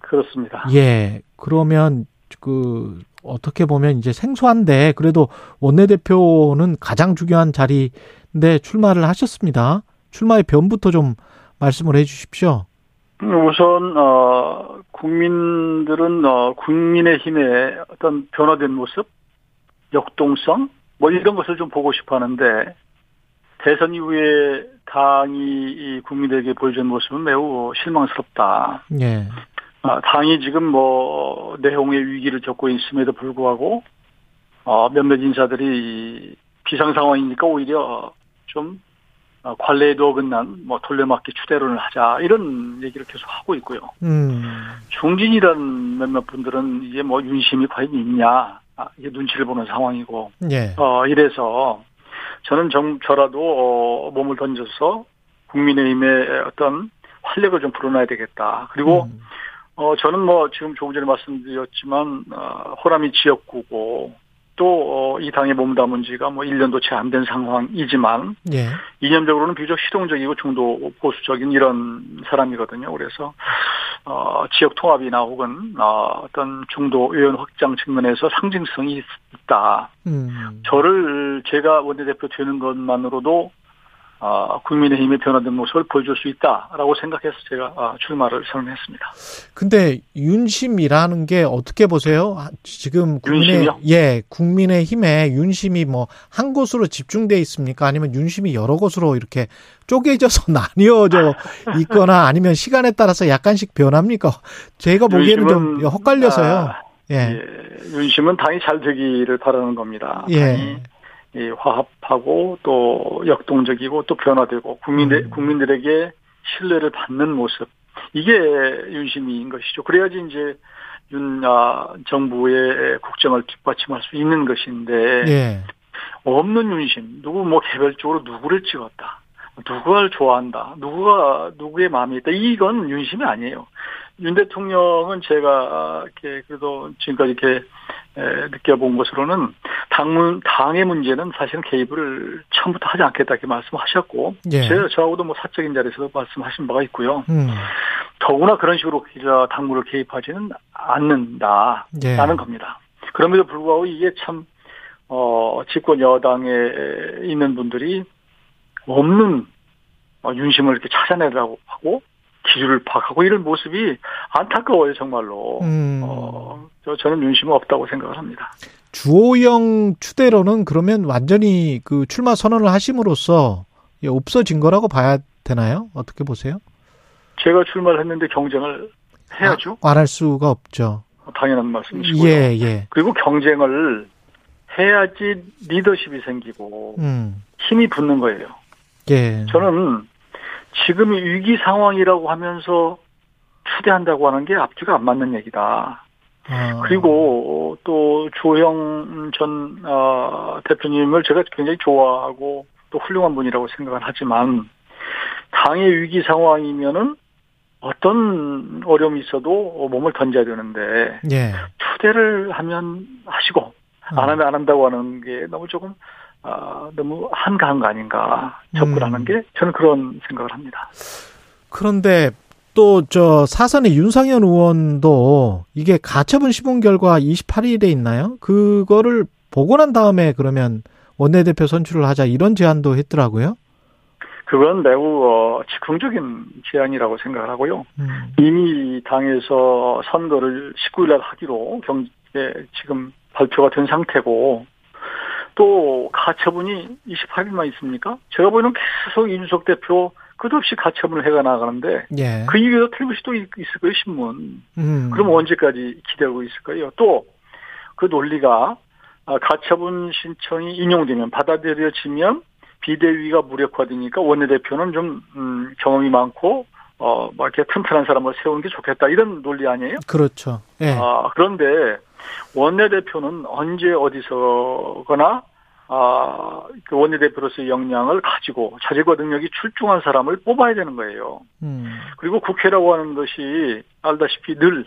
그렇습니다. 예. 그러면 그 어떻게 보면 이제 생소한데 그래도 원내대표는 가장 중요한 자리인데 출마를 하셨습니다. 출마의 변부터 좀 말씀을 해 주십시오. 우선 어 국민들은 어 국민의 힘의 어떤 변화된 모습, 역동성 뭐 이런 것을 좀 보고 싶어 하는데 대선 이후에 당이 이 국민들에게 보여준 모습은 매우 실망스럽다. 예. 아, 당이 지금 뭐 내홍의 위기를 겪고 있음에도 불구하고 어, 몇몇 인사들이 비상 상황이니까 오히려 좀 어, 관례에도 어긋난 뭐 돌려막기 추대론을 하자 이런 얘기를 계속 하고 있고요. 음. 중진이란 몇몇 분들은 이게 뭐 윤심이 과연 있냐 아, 이게 눈치를 보는 상황이고 예. 어 이래서 저는 정, 저라도 어, 몸을 던져서 국민의힘의 어떤 활력을 좀 불어놔야 되겠다. 그리고 음. 어, 저는 뭐 지금 조금 전에 말씀드렸지만, 어, 호남이 지역구고, 또, 어, 이 당에 몸담은 지가 뭐 1년도 채 안 된 상황이지만, 예. 이념적으로는 비교적 실용적이고 중도 보수적인 이런 사람이거든요. 그래서, 어, 지역 통합이나 혹은, 어, 어떤 중도 의원 확장 측면에서 상징성이 있- 있다. 음. 저를 제가 원내대표 되는 것만으로도 아, 국민의힘의 변화된 모습을 보여줄 수 있다라고 생각해서 제가 아, 출마를 선언했습니다. 근데 윤심이라는 게 어떻게 보세요? 아, 지금 국민의 윤심이요? 예 국민의 힘에 윤심이 뭐 한 곳으로 집중돼 있습니까? 아니면 윤심이 여러 곳으로 이렇게 쪼개져서 (laughs) 나뉘어져 (laughs) 있거나 아니면 시간에 따라서 약간씩 변합니까? 제가 보기에는 좀 헛갈려서요. 아, 예. 예, 윤심은 당이 잘 되기를 바라는 겁니다. 예. 이 화합하고 또 역동적이고 또 변화되고 국민들 음. 국민들에게 신뢰를 받는 모습 이게 윤심인 것이죠. 그래야지 이제 윤 아, 정부의 국정을 뒷받침할 수 있는 것인데 예. 없는 윤심, 누구 뭐 개별적으로 누구를 찍었다. 누구를 좋아한다. 누구가 누구의 마음이 있다. 이건 윤심이 아니에요. 윤 대통령은 제가 이렇게 그래도 지금까지 이렇게 에, 느껴본 것으로는 당문 당의 문제는 사실은 개입을 처음부터 하지 않겠다 이렇게 말씀하셨고 예. 제가 저하고도 뭐 사적인 자리에서 말씀하신 바가 있고요. 음. 더구나 그런 식으로 저 당무를 개입하지는 않는다. 예. 라는 겁니다. 그럼에도 불구하고 이게 참, 어, 집권 여당에 있는 분들이 없는 어, 윤심을 이렇게 찾아내려고 하고 기준을 파악하고 이런 모습이 안타까워요, 정말로. 음. 어, 저, 저는 윤심은 없다고 생각을 합니다. 주호영 추대로는 그러면 완전히 그 출마 선언을 하심으로써 예, 없어진 거라고 봐야 되나요? 어떻게 보세요? 제가 출마를 했는데 경쟁을 해야죠. 아, 안할 수가 없죠. 당연한 말씀이시고요. 예, 예. 그리고 경쟁을 해야지 리더십이 생기고 음. 힘이 붙는 거예요. 예. 저는 지금이 위기 상황이라고 하면서 추대한다고 하는 게 앞뒤가 안 맞는 얘기다. 아. 그리고 또 조영 전 어, 대표님을 제가 굉장히 좋아하고 또 훌륭한 분이라고 생각을 하지만 당의 위기 상황이면은 어떤 어려움이 있어도 몸을 던져야 되는데 예. 추대를 하면 하시고 안 하면 안 한다고 하는 게 너무 조금 아, 너무 한가한 거 아닌가 접근하는 음. 게 저는 그런 생각을 합니다. 그런데 또 저 사선의 윤상현 의원도 이게 가처분 시본 결과 28일에 있나요? 그거를 보고 난 다음에 그러면 원내대표 선출을 하자 이런 제안도 했더라고요. 그건 매우 어, 즉흥적인 제안이라고 생각을 하고요. 음. 이미 당에서 선거를 19일 날 하기로 경제 지금 발표가 된 상태고 또 가처분이 28일만 있습니까? 제가 보기에는 계속 이준석 대표 끝없이 가처분을 해가 나가는데 예. 그 이후에도 틀림없이 또 있을 거예요 신문. 음. 그럼 언제까지 기대하고 있을까요? 또 그 논리가 아, 가처분 신청이 인용되면 받아들여지면 비대위가 무력화되니까 원내대표는 좀 음, 경험이 많고 어, 막 이렇게 튼튼한 사람을 세우는 게 좋겠다 이런 논리 아니에요? 그렇죠. 예. 아, 그런데 원내대표는 언제 어디서거나 아, 그 원내대표로서의 역량을 가지고 자질과 능력이 출중한 사람을 뽑아야 되는 거예요. 음. 그리고 국회라고 하는 것이 알다시피 늘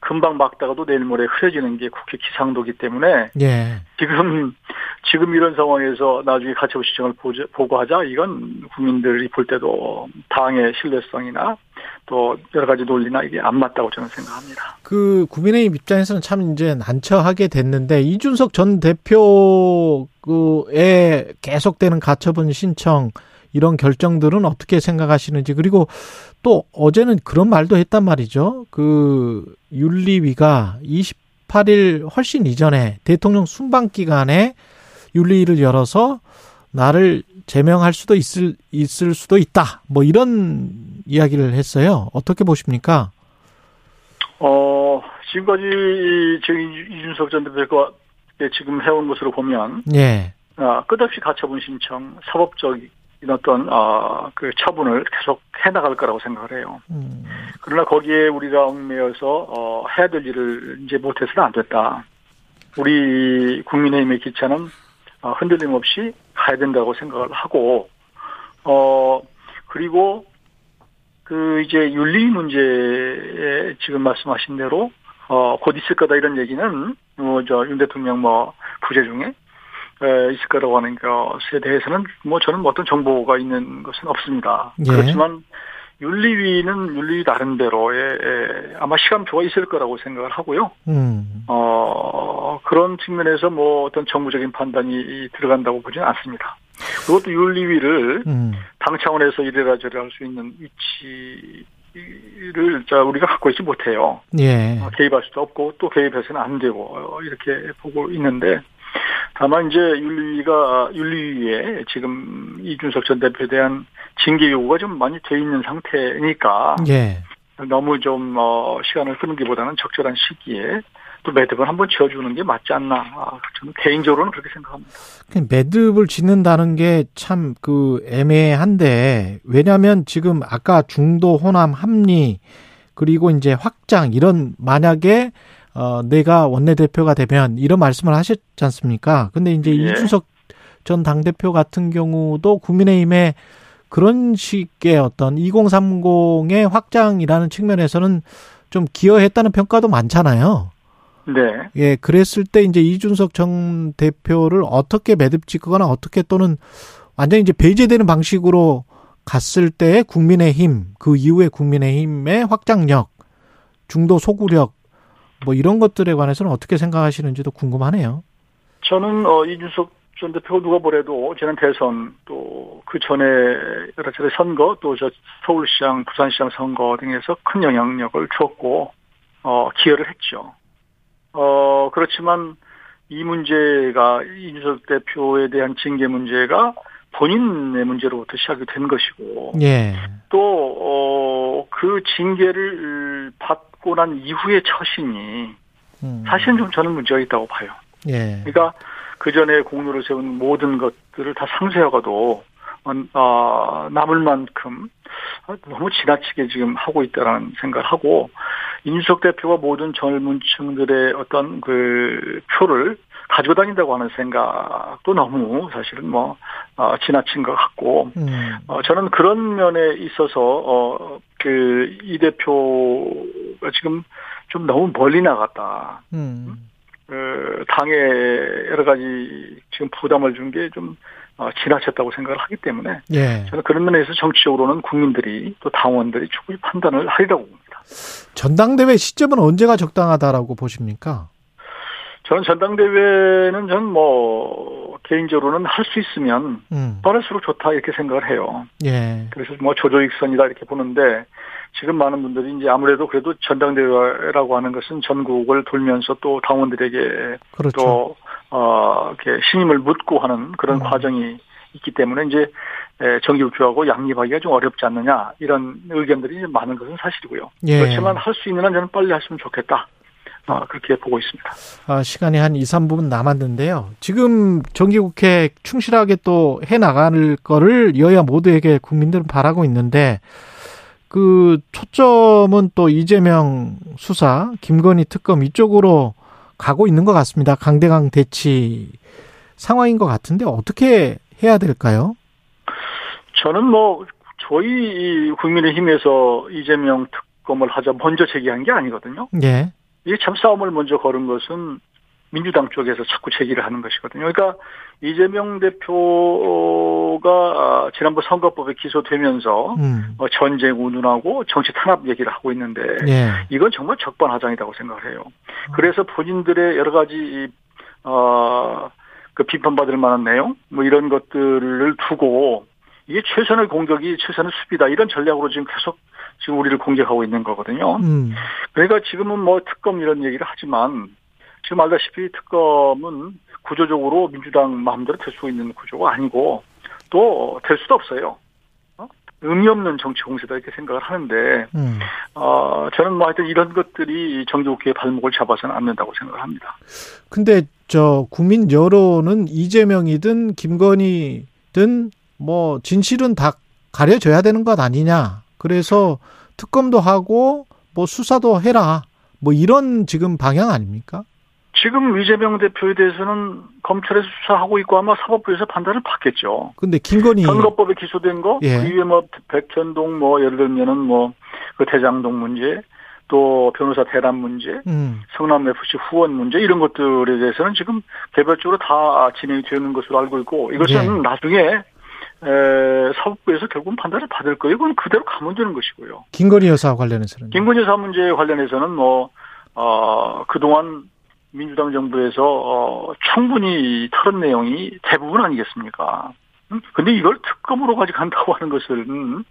금방 막다가도 내일 모레 흐려지는 게 국회 기상도기 때문에 예. 지금 지금 이런 상황에서 나중에 가처분 보자- 보고하자 이건 국민들이 볼 때도 당의 신뢰성이나 또 여러 가지 논리나 이게 안 맞다고 저는 생각합니다. 그 국민의힘 입장에서는 참 이제 난처하게 됐는데 이준석 전 대표의 계속되는 가처분 신청 이런 결정들은 어떻게 생각하시는지 그리고 또 어제는 그런 말도 했단 말이죠. 그 윤리위가 28일 훨씬 이전에 대통령 순방 기간에 윤리위를 열어서 나를 제명할 수도 있을 있을 수도 있다. 뭐 이런 이야기를 했어요. 어떻게 보십니까? 어, 지금까지 지금 이준석 전 대표가 지금 해온 것으로 보면 예. 아, 끝없이 가처분 신청, 사법적인 어떤 아, 그 처분을 계속 해 나갈 거라고 생각을 해요. 음. 그러나 거기에 우리가 얽매여서 어, 해야 될 일을 이제 못해서는 안 됐다. 우리 국민의힘의 기차는 어, 흔들림 없이 가야 된다고 생각을 하고 어 그리고 그 이제 윤리 문제에 지금 말씀하신 대로 어 곧 있을 거다 이런 얘기는 뭐저윤 대통령 뭐 부재 중에 에, 있을 거라고 하는 것에 대해서는 뭐 저는 뭐 어떤 정보가 있는 것은 없습니다. 예. 그렇지만 윤리위는 윤리위 나름대로의 에, 아마 시간표가 있을 거라고 생각을 하고요. 음. 어, 그런 측면에서 뭐 어떤 정부적인 판단이 들어간다고 보지는 않습니다. 그것도 윤리위를 음. 당 차원에서 이래라 저래라 할 수 있는 위치를 자 우리가 갖고 있지 못해요. 예. 어, 개입할 수도 없고 또 개입해서는 안 되고 어, 이렇게 보고 있는데 다만 이제 윤리위가 윤리위에 지금 이준석 전 대표에 대한 징계 요구가 좀 많이 돼 있는 상태니까 예. 너무 좀 어, 시간을 끄는기보다는 적절한 시기에 또 매듭을 한번 지어주는 게 맞지 않나 아, 저는 개인적으로는 그렇게 생각합니다. 그 매듭을 짓는다는 게 참 그 애매한데 왜냐하면 지금 아까 중도 호남 합리 그리고 이제 확장 이런 만약에 어 내가 원내대표가 되면 이런 말씀을 하셨지 않습니까? 근데 이제 예. 이준석 전 당대표 같은 경우도 국민의힘에 그런 식의 어떤 2030의 확장이라는 측면에서는 좀 기여했다는 평가도 많잖아요. 네. 예, 그랬을 때 이제 이준석 전 대표를 어떻게 매듭 짓거나 어떻게 또는 완전히 이제 배제되는 방식으로 갔을 때 국민의힘, 그 이후에 국민의힘의 확장력, 중도 소구력, 뭐 이런 것들에 관해서는 어떻게 생각하시는지도 궁금하네요. 저는 어, 이준석 전 대표 누가 뭐래도 저는 대선 또 그 전에 여러 차례 선거 또 저 서울시장, 부산시장 선거 등에서 큰 영향력을 줬고 어, 기여를 했죠. 어 그렇지만 이 문제가 이준석 대표에 대한 징계 문제가 본인의 문제로부터 시작이 된 것이고 예. 또, 어, 그 징계를 받 고 난 이후의 처신이 음. 사실은 좀 저는 문제가 있다고 봐요. 예. 그러니까 그 전에 공로를 세운 모든 것들을 다 상쇄하고도, 어, 어, 남을 만큼 너무 지나치게 지금 하고 있다라는 생각을 하고, 인석 대표가 모든 젊은 층들의 어떤 그 표를 가지고 다닌다고 하는 생각도 너무 사실은 뭐, 어, 지나친 것 같고, 음. 어, 저는 그런 면에 있어서, 어, 그, 이 대표가 지금 좀 너무 멀리 나갔다. 음. 그, 당에 여러 가지 지금 부담을 준 게 좀, 어, 지나쳤다고 생각을 하기 때문에, 예. 저는 그런 면에서 정치적으로는 국민들이 또 당원들이 충분히 판단을 하리라고 봅니다. 전당대회 시점은 언제가 적당하다라고 보십니까? 저는 전당대회는 전 뭐, 개인적으로는 할 수 있으면 음. 빠를수록 좋다 이렇게 생각을 해요. 예. 그래서 뭐 조조익선이다 이렇게 보는데 지금 많은 분들이 이제 아무래도 그래도 전당대회라고 하는 것은 전국을 돌면서 또 당원들에게 그렇죠. 또 어, 이렇게 신임을 묻고 하는 그런 음. 과정이 있기 때문에 이제 에, 정기국조하고 양립하기가 좀 어렵지 않느냐 이런 의견들이 많은 것은 사실이고요. 예. 그렇지만 할 수 있는 한 저는 빨리 했으면 좋겠다. 어, 그렇게 보고 있습니다. 아, 시간이 한 2, 3분 남았는데요. 지금 정기국회 충실하게 또 해 나갈 거를 여야 모두에게 국민들은 바라고 있는데 그 초점은 또 이재명 수사, 김건희 특검 이쪽으로 가고 있는 것 같습니다. 강대강 대치 상황인 것 같은데 어떻게 해야 될까요? 저는 뭐 저희 이 국민의힘에서 이재명 특검을 하자 먼저 제기한 게 아니거든요. 예. 이게 참 싸움을 먼저 걸은 것은 민주당 쪽에서 자꾸 제기를 하는 것이거든요. 그러니까 이재명 대표가 아, 지난번 선거법에 기소되면서 음. 어, 전쟁 운운하고 정치 탄압 얘기를 하고 있는데 예. 이건 정말 적반하장이라고 생각을 해요. 그래서 본인들의 여러 가지 이, 어, 그 비판받을 만한 내용 뭐 이런 것들을 두고 이게 최선의 공격이 최선의 수비다 이런 전략으로 지금 계속 지금 우리를 공격하고 있는 거거든요. 음. 그러니까 지금은 뭐 특검 이런 얘기를 하지만 지금 알다시피 특검은 구조적으로 민주당 마음대로 될 수 있는 구조가 아니고 또 될 수도 없어요. 어? 의미 없는 정치 공세다 이렇게 생각을 하는데 음. 어, 저는 뭐 하여튼 이런 것들이 정치국회의 발목을 잡아서는 안 된다고 생각을 합니다. 근데 저 국민 여론은 이재명이든 김건희든 뭐 진실은 다 가려져야 되는 것 아니냐. 그래서 특검도 하고 뭐 수사도 해라. 뭐 이런 지금 방향 아닙니까? 지금 이재명 대표에 대해서는 검찰에서 수사하고 있고 아마 사법부에서 판단을 받겠죠. 근데 김건희 선거법에 기소된 거, 예. 그 이후에 뭐 백현동 뭐 예를 들면은 뭐 그 대장동 문제, 또 변호사 대란 문제, 음. 성남 FC 후원 문제 이런 것들에 대해서는 지금 개별적으로 다 진행이 되는 것으로 알고 있고 이것은 예. 나중에 에, 사법부에서 결국은 판단을 받을 거예요. 이건 그대로 가면 되는 것이고요. 김건희 여사 관련해서는 김건희 여사 문제 관련해서는 뭐, 어, 그동안 민주당 정부에서, 어, 충분히 털은 내용이 대부분 아니겠습니까? 음? 근데 이걸 특검으로까지 간다고 하는 것은, 음,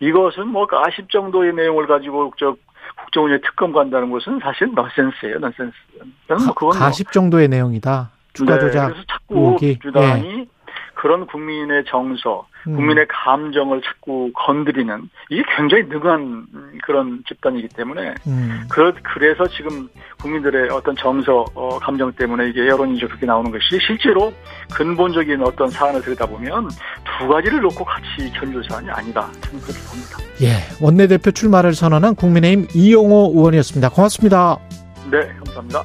이것은 뭐, 가십 정도의 내용을 가지고, 저, 국정원에 특검 간다는 것은 사실 넌센스예요, 넌센스. 뭐, 그건 뭐, 가십 정도의 내용이다. 주가 네, 조작 그래서 자꾸. 민주당이 그런 국민의 정서, 음. 국민의 감정을 자꾸 건드리는 이게 굉장히 능한 그런 집단이기 때문에 음. 그 그래서 지금 국민들의 어떤 정서, 어, 감정 때문에 이게 여론이 그렇게 나오는 것이 실제로 근본적인 어떤 사안을 들여다보면 두 가지를 놓고 같이 견줄 사안이 아니다. 저는 그렇게 봅니다. 예, 원내대표 출마를 선언한 국민의힘 이용호 의원이었습니다. 고맙습니다. 네, 감사합니다.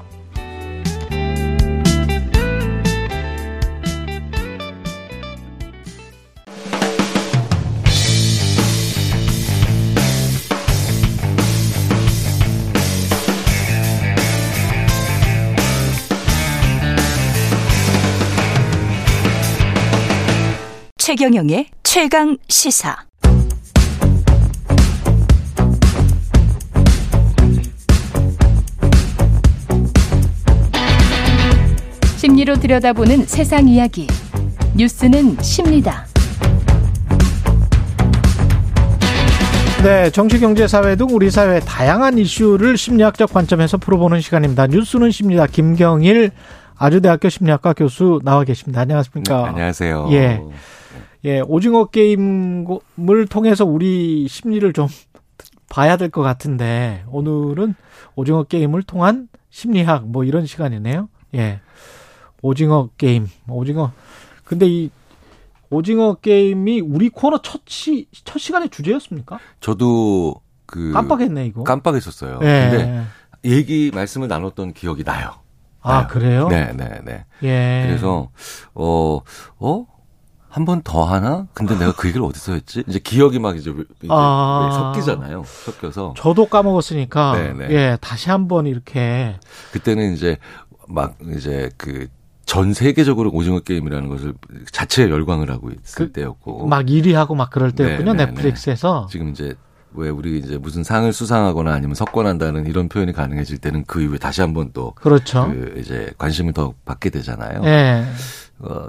최경영의 최강 시사. 심리로 들여다보는 세상 이야기. 뉴스는 십니다. 네, 정치, 경제, 사회 등 우리 사회의 다양한 이슈를 심리학적 관점에서 풀어보는 시간입니다. 뉴스는 십니다. 김경일 아주대학교 심리학과 교수 나와 계십니다. 안녕하십니까? 네, 안녕하세요. 예. 예, 오징어 게임을 통해서 우리 심리를 좀 (laughs) 봐야 될 것 같은데 오늘은 오징어 게임을 통한 심리학 뭐 이런 시간이네요. 예. 오징어 게임, 오징어. 근데 이 오징어 게임이 우리 코너 첫 시, 첫 시간의 주제였습니까? 저도 그 깜빡했네, 이거. 깜빡했었어요. 예. 근데 얘기 말씀을 나눴던 기억이 나요. 아, 나요. 그래요? 네, 네, 네. 예. 그래서 어, 어? 한 번 더 하나? 근데 내가 그 얘기를 어디서 했지? 이제 기억이 막 이제, 이제 아. 섞이잖아요. 섞여서 저도 까먹었으니까 네네. 예, 다시 한 번 이렇게 그때는 이제 막 이제 그전 세계적으로 오징어 게임이라는 것을 자체에 열광을 하고 있을 그, 때였고 막 1위 하고 막 그럴 때였군요. 네, 네, 넷플릭스에서. 지금 이제 왜 우리 이제 무슨 상을 수상하거나 아니면 석권한다는 이런 표현이 가능해질 때는 그 이후에 다시 한번 또 그렇죠. 그 이제 관심을 더 받게 되잖아요. 예. 어,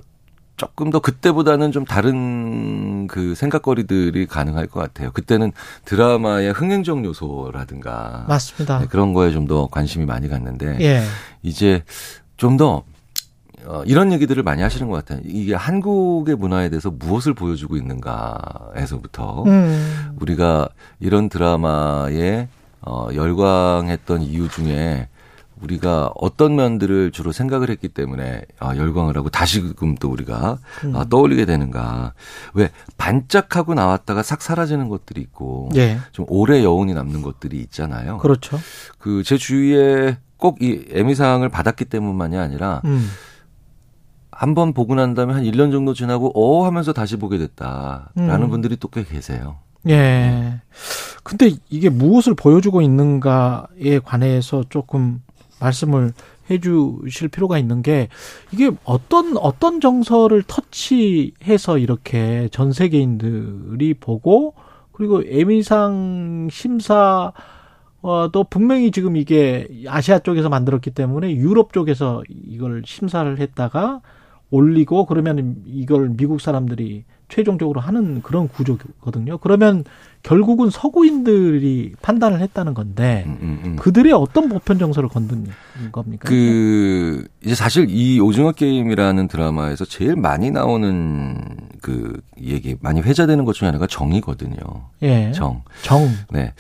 조금 더 그때보다는 좀 다른 그 생각거리들이 가능할 것 같아요. 그때는 드라마의 흥행적 요소라든가 맞습니다. 네, 그런 거에 좀 더 관심이 많이 갔는데 예. 이제 좀더 어, 이런 얘기들을 많이 하시는 것 같아요. 이게 한국의 문화에 대해서 무엇을 보여주고 있는가에서부터 음. 우리가 이런 드라마에 어, 열광했던 이유 중에 우리가 어떤 면들을 주로 생각을 했기 때문에 아, 열광을 하고 다시금 또 우리가 음. 아, 떠올리게 되는가. 왜 반짝하고 나왔다가 싹 사라지는 것들이 있고 예. 좀 오래 여운이 남는 것들이 있잖아요. 그렇죠. 그 제 주위에 꼭 이 에미상을 받았기 때문만이 아니라 음. 한번 보고 난 다음에 한 1년 정도 지나고 어 하면서 다시 보게 됐다라는 음. 분들이 또 꽤 계세요. 예. 근데 이게 무엇을 보여주고 있는가에 관해서 조금 말씀을 해 주실 필요가 있는 게 이게 어떤 어떤 정서를 터치해서 이렇게 전 세계인들이 보고 그리고 에미상 심사 어, 또 분명히 지금 이게 아시아 쪽에서 만들었기 때문에 유럽 쪽에서 이걸 심사를 했다가 올리고 그러면 이걸 미국 사람들이 최종적으로 하는 그런 구조거든요. 그러면 결국은 서구인들이 판단을 했다는 건데 음, 음, 음. 그들의 어떤 보편 정서를 건든 겁니까? 그 이제 사실 이 오징어 게임이라는 드라마에서 제일 많이 나오는 그 얘기 많이 회자되는 것 중에 하나가 정이거든요. 예. 정. 정. 네.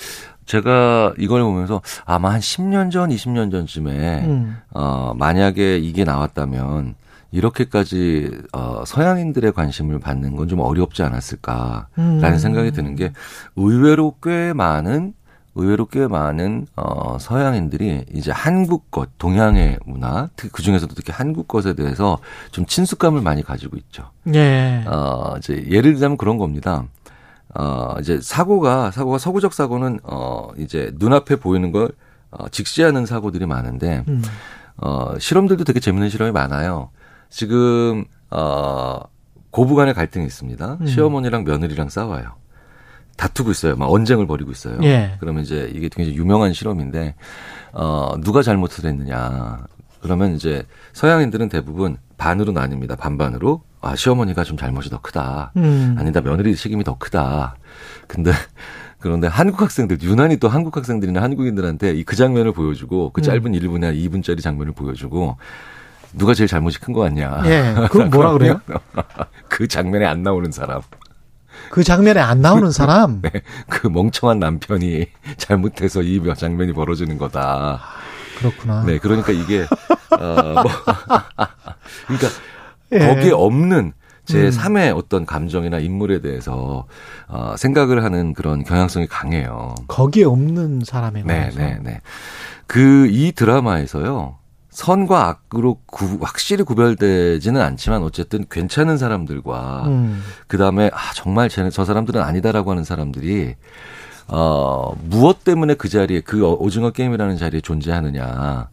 제가 이걸 보면서 아마 한 10년 전, 20년 전쯤에 음. 어 만약에 이게 나왔다면 이렇게까지 어 서양인들의 관심을 받는 건 좀 어렵지 않았을까라는 음. 생각이 드는 게 의외로 꽤 많은 의외로 꽤 많은 어 서양인들이 이제 한국 것, 동양의 문화, 특히 그 중에서도 특히 한국 것에 대해서 좀 친숙감을 많이 가지고 있죠. 예. 어 이제 예를 들자면 그런 겁니다. 어 이제 사고가 사고가 서구적 사고는 어 이제 눈앞에 보이는 걸 어, 직시하는 사고들이 많은데 음. 어 실험들도 되게 재밌는 실험이 많아요. 지금 어 고부간의 갈등이 있습니다. 음. 시어머니랑 며느리랑 싸워요. 다투고 있어요. 막 언쟁을 벌이고 있어요. 예. 그러면 이제 이게 굉장히 유명한 실험인데 어 누가 잘못을 했느냐. 그러면 이제 서양인들은 대부분 반으로 나뉩니다. 반반으로. 아, 시어머니가 좀 잘못이 더 크다. 음. 아니다, 며느리 책임이 더 크다. 근데 (laughs) 그런데 한국 학생들 유난히 또 한국 학생들이나 한국인들한테 이 그 장면을 보여주고 그 음. 짧은 1분이나 2분짜리 장면을 보여주고 누가 제일 잘못이 큰 거 같냐. 예. 그럼 (laughs) 뭐라 그래요? 그 장면에 안 나오는 사람. 그 장면에 안 나오는 사람. (laughs) 네, 그 멍청한 남편이 잘못해서 이 장면이 벌어지는 거다. 그렇구나. 네, 그러니까 이게 어, 뭐 (laughs) 그러니까 예. 거기에 없는 제 음. 3의 어떤 감정이나 인물에 대해서 어, 생각을 하는 그런 경향성이 강해요. 거기에 없는 사람에 네, 관해서. 네, 네. 그 이 드라마에서요. 선과 악으로 구- 확실히 구별되지는 않지만 어쨌든 괜찮은 사람들과 음. 그다음에 아 정말 쟤는 저 사람들은 아니다라고 하는 사람들이 어 무엇 때문에 그 자리에 그 어- 오징어 게임이라는 자리에 존재하느냐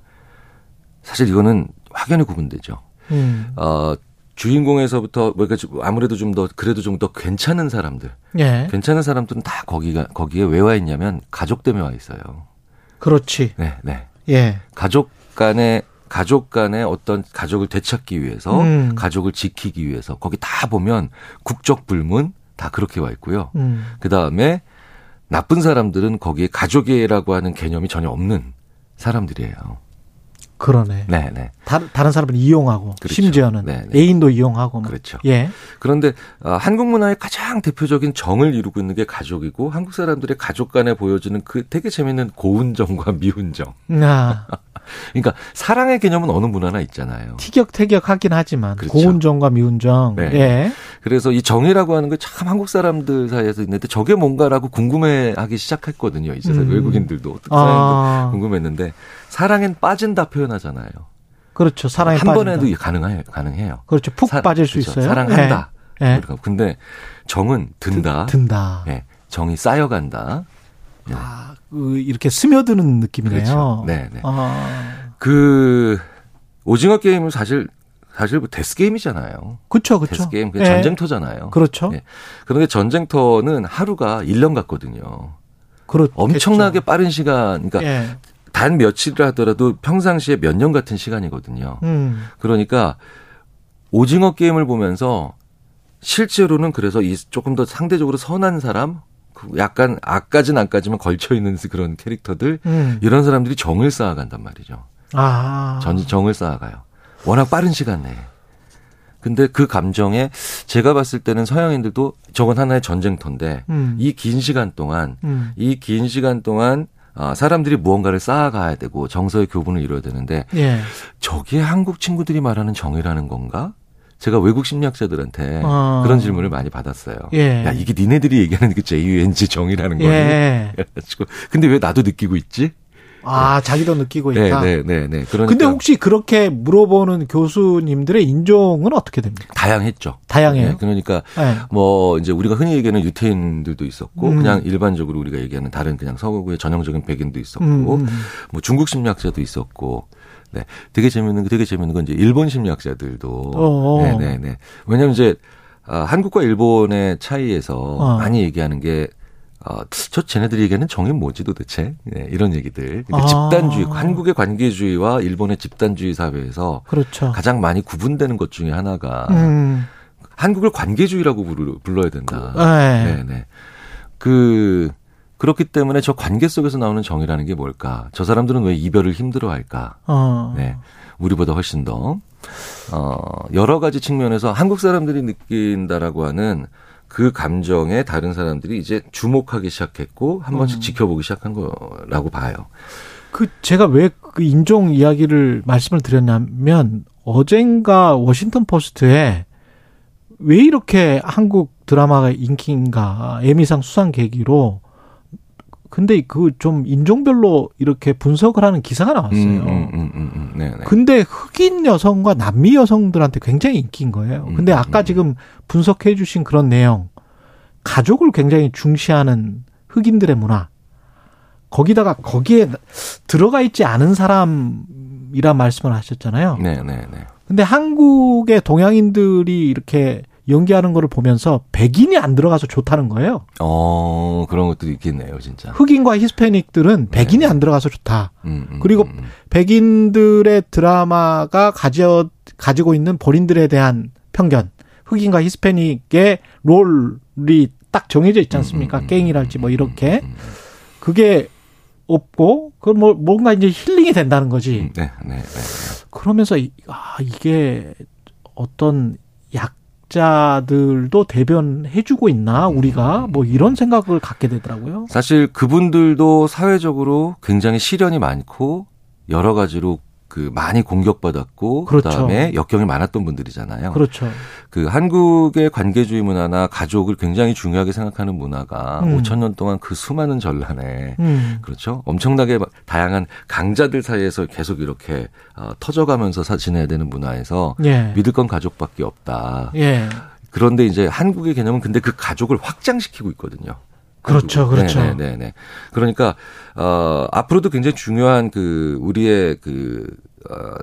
사실 이거는 확연히 구분되죠. 음. 어 주인공에서부터 뭐가 아무래도 좀 더 그래도 좀 더 괜찮은 사람들 예. 괜찮은 사람들은 다 거기가 거기에 왜 와 있냐면 가족 때문에 와 있어요. 그렇지. 네, 네. 예. 가족 간의 가족 간의 어떤 가족을 되찾기 위해서 음. 가족을 지키기 위해서 거기 다 보면 국적 불문 다 그렇게 와 있고요. 음. 그 다음에 나쁜 사람들은 거기에 가족이라고 하는 개념이 전혀 없는 사람들이에요. 그러네. 네, 네. 다른 다른 사람을 이용하고 그렇죠. 심지어는 네, 네. 애인도 이용하고 뭐. 그렇죠. 예. 그런데 어, 한국 문화의 가장 대표적인 정을 이루고 있는 게 가족이고 한국 사람들의 가족 간에 보여주는 그 되게 재밌는 고운 정과 미운 정. 아, (laughs) 그러니까 사랑의 개념은 어느 문화나 있잖아요. 티격태격 하긴 하지만 그렇죠. 고운정과 미운정. 네. 예. 그래서 이 정이라고 하는 게 참 한국 사람들 사이에서 있는데 저게 뭔가라고 궁금해하기 시작했거든요. 이제 음. 외국인들도 아. 궁금했는데 사랑엔 빠진다 표현하잖아요. 그렇죠. 사랑에 한 빠진다. 번에도 가능해 가능해요. 그렇죠. 푹 사- 빠질 수 그렇죠. 있어요. 사랑한다. 예. 예. 그러니까 근데 정은 든다. 든 다. 예, 정이 쌓여간다. 아, 그 이렇게 스며드는 느낌이네요. 그렇죠. 네, 네. 아, 그 오징어 게임은 사실 사실 뭐 death game이잖아요. 그렇죠, 그렇죠. death game 그 예. 전쟁터잖아요. 그렇죠. 예. 그런데 전쟁터는 하루가 1년 같거든요. 그렇 엄청나게 빠른 시간, 그러니까 예. 단 며칠을 하더라도 평상시에 몇 년 같은 시간이거든요. 음. 그러니까 오징어 게임을 보면서 실제로는 그래서 이 조금 더 상대적으로 선한 사람, 그 약간 악까진 안까지만 걸쳐 있는 (laughs) 그런 캐릭터들 음. 이런 사람들이 정을 쌓아간단 말이죠. 아. 전 정을 쌓아가요. 워낙 빠른 시간 내에. 근데 그 감정에 제가 봤을 때는 서양인들도 저건 하나의 전쟁터인데 음. 이긴 시간 동안 음. 이긴 시간 동안 아, 사람들이 무언가를 쌓아가야 되고 정서의 교분을 이뤄야 되는데 예. 저게 한국 친구들이 말하는 정이라는 건가? 제가 외국 심리학자들한테 어. 그런 질문을 많이 받았어요. 예. 야 이게 니네들이 얘기하는 그 JUNG 정이라는 거니? 예. (laughs) 그래가지고 근데 왜 나도 느끼고 있지? 아, 자기도 느끼고 네, 있다. 네, 네, 네. 그러니까 근데 혹시 그렇게 물어보는 교수님들의 인종은 어떻게 됩니까? 다양했죠. 다양해요. 네, 그러니까 네. 뭐 이제 우리가 흔히 얘기하는 유태인들도 있었고 음. 그냥 일반적으로 우리가 얘기하는 다른 그냥 서구의 전형적인 백인도 있었고 음, 음. 뭐 중국 심리학자도 있었고 네 되게 재밌는 게 되게 재밌는 건 이제 일본 심리학자들도 어어. 네 네 네 왜냐하면 이제 아, 한국과 일본의 차이에서 어. 많이 얘기하는 게 어, 저 쟤네들이 얘기하는 정이 뭐지 도대체? 네, 이런 얘기들. 그러니까 아. 집단주의, 한국의 관계주의와 일본의 집단주의 사회에서 그렇죠. 가장 많이 구분되는 것 중에 하나가 음. 한국을 관계주의라고 부르, 불러야 된다. 네. 네, 네. 그 그렇기 때문에 저 관계 속에서 나오는 정이라는 게 뭘까? 저 사람들은 왜 이별을 힘들어할까? 어. 네. 우리보다 훨씬 더, 어, 여러 가지 측면에서 한국 사람들이 느낀다라고 하는 그 감정에 다른 사람들이 이제 주목하기 시작했고, 한 번씩 음. 지켜보기 시작한 거라고 봐요. 그 제가 왜 그 인종 이야기를 말씀을 드렸냐면 어젠가 워싱턴 포스트에 왜 이렇게 한국 드라마가 인기인가 에미상 수상 계기로 근데 그 좀 인종별로 이렇게 분석을 하는 기사가 나왔어요. 음, 음, 음, 음, 음. 네, 네. 근데 흑인 여성과 남미 여성들한테 굉장히 인기인 거예요. 근데 음, 아까 음. 지금 분석해 주신 그런 내용, 가족을 굉장히 중시하는 흑인들의 문화, 거기다가 거기에 들어가 있지 않은 사람이란 말씀을 하셨잖아요. 네, 네, 네. 근데 한국의 동양인들이 이렇게 연기하는 거를 보면서 백인이 안 들어가서 좋다는 거예요. 어, 그런 것도 있겠네요, 진짜. 흑인과 히스패닉들은 백인이 안 들어가서 좋다. 음, 음, 그리고 음, 음. 백인들의 드라마가 가져 가지고 있는 본인들에 대한 편견, 흑인과 히스패닉의 롤이 딱 정해져 있지 않습니까? 음, 음, 갱이랄지 뭐 이렇게 음, 음, 그게 없고 그 뭐 뭔가 이제 힐링이 된다는 거지. 음. 네, 네, 네. 그러면서 이- 아 이게 어떤 약 자들도 대변해주고 있나 우리가 뭐 이런 생각을 갖게 되더라고요. 사실 그분들도 사회적으로 굉장히 시련이 많고 여러 가지로 그 많이 공격받았고 그렇죠. 다음에 역경이 많았던 분들이잖아요. 그렇죠. 그 한국의 관계주의 문화나 가족을 굉장히 중요하게 생각하는 문화가 음. 5천 년 동안 그 수많은 전란에 음. 그렇죠. 엄청나게 다양한 강자들 사이에서 계속 이렇게 어, 터져가면서 사 지내야 되는 문화에서 예. 믿을 건 가족밖에 없다. 예. 그런데 이제 한국의 개념은 근데 그 가족을 확장시키고 있거든요. 그렇죠. 그렇죠. 네, 네, 네. 그러니까 어 앞으로도 굉장히 중요한 그 우리의 그 어,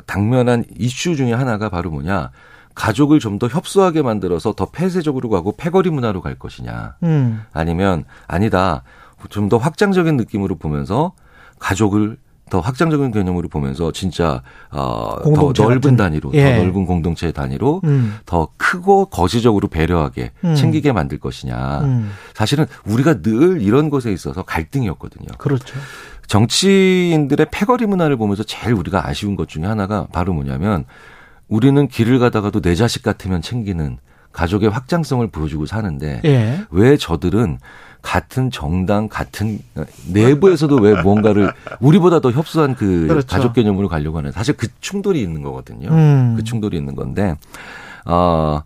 당면한 이슈 중에 하나가 바로 뭐냐? 가족을 좀 더 협소하게 만들어서 더 폐쇄적으로 가고 패거리 문화로 갈 것이냐? 음. 아니면 아니다. 좀 더 확장적인 느낌으로 보면서 가족을 더 확장적인 개념으로 보면서 진짜 어, 더 공동체 넓은 같은. 단위로 예. 더 넓은 공동체 단위로 음. 더 크고 거시적으로 배려하게 음. 챙기게 만들 것이냐. 음. 사실은 우리가 늘 이런 것에 있어서 갈등이었거든요. 그렇죠. 정치인들의 패거리 문화를 보면서 제일 우리가 아쉬운 것 중에 하나가 바로 뭐냐면 우리는 길을 가다가도 내 자식 같으면 챙기는 가족의 확장성을 보여주고 사는데 예. 왜 저들은 같은 정당 같은 내부에서도 왜 뭔가를 우리보다 더 협소한 그 그렇죠. 가족 개념으로 가려고 하는 사실 그 충돌이 있는 거거든요. 음. 그 충돌이 있는 건데 어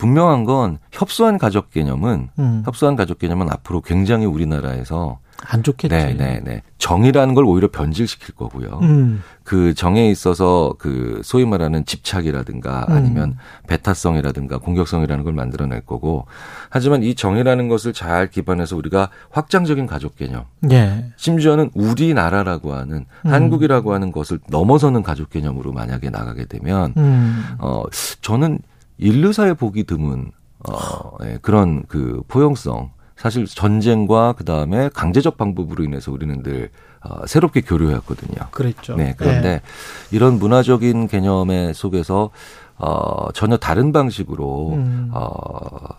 분명한 건 협소한 가족 개념은 음. 협소한 가족 개념은 앞으로 굉장히 우리나라에서 안 좋겠지. 네, 네, 네. 정이라는 걸 오히려 변질시킬 거고요. 음. 그 정에 있어서 그 소위 말하는 집착이라든가 음. 아니면 배타성이라든가 공격성이라는 걸 만들어낼 거고 하지만 이 정이라는 것을 잘 기반해서 우리가 확장적인 가족 개념 예. 심지어는 우리나라라고 하는 음. 한국이라고 하는 것을 넘어서는 가족 개념으로 만약에 나가게 되면 음. 어 저는 인류사에 보기 드문 어 예, 그런 그 포용성 사실 전쟁과 그 다음에 강제적 방법으로 인해서 우리는 늘 어, 새롭게 교류했거든요. 그랬죠. 네, 그런데 예. 이런 문화적인 개념의 속에서 어, 전혀 다른 방식으로 음. 어,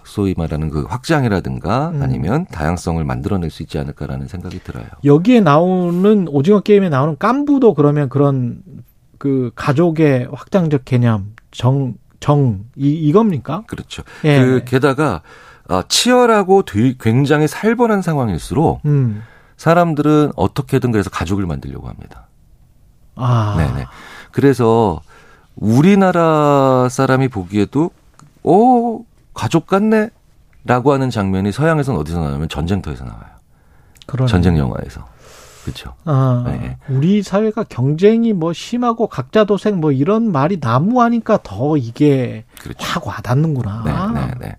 소위 말하는 그 확장이라든가 음. 아니면 다양성을 만들어낼 수 있지 않을까라는 생각이 들어요. 여기에 나오는 오징어 게임에 나오는 깐부도 그러면 그런 그 가족의 확장적 개념 정 정 이 이겁니까? 그렇죠. 예. 그 게다가 어, 치열하고 되- 굉장히 살벌한 상황일수록 음. 사람들은 어떻게든 그래서 가족을 만들려고 합니다. 아. 네네. 그래서 우리나라 사람이 보기에도 오 가족 같네. 라고 하는 장면이 서양에서는 어디서 나오냐면 전쟁터에서 나와요. 그러네. 전쟁 영화에서. 그렇죠. 아, 네. 우리 사회가 경쟁이 뭐 심하고 각자 도생 뭐 이런 말이 나무하니까 더 이게 그렇죠. 확 와닿는구나. 네, 네, 네.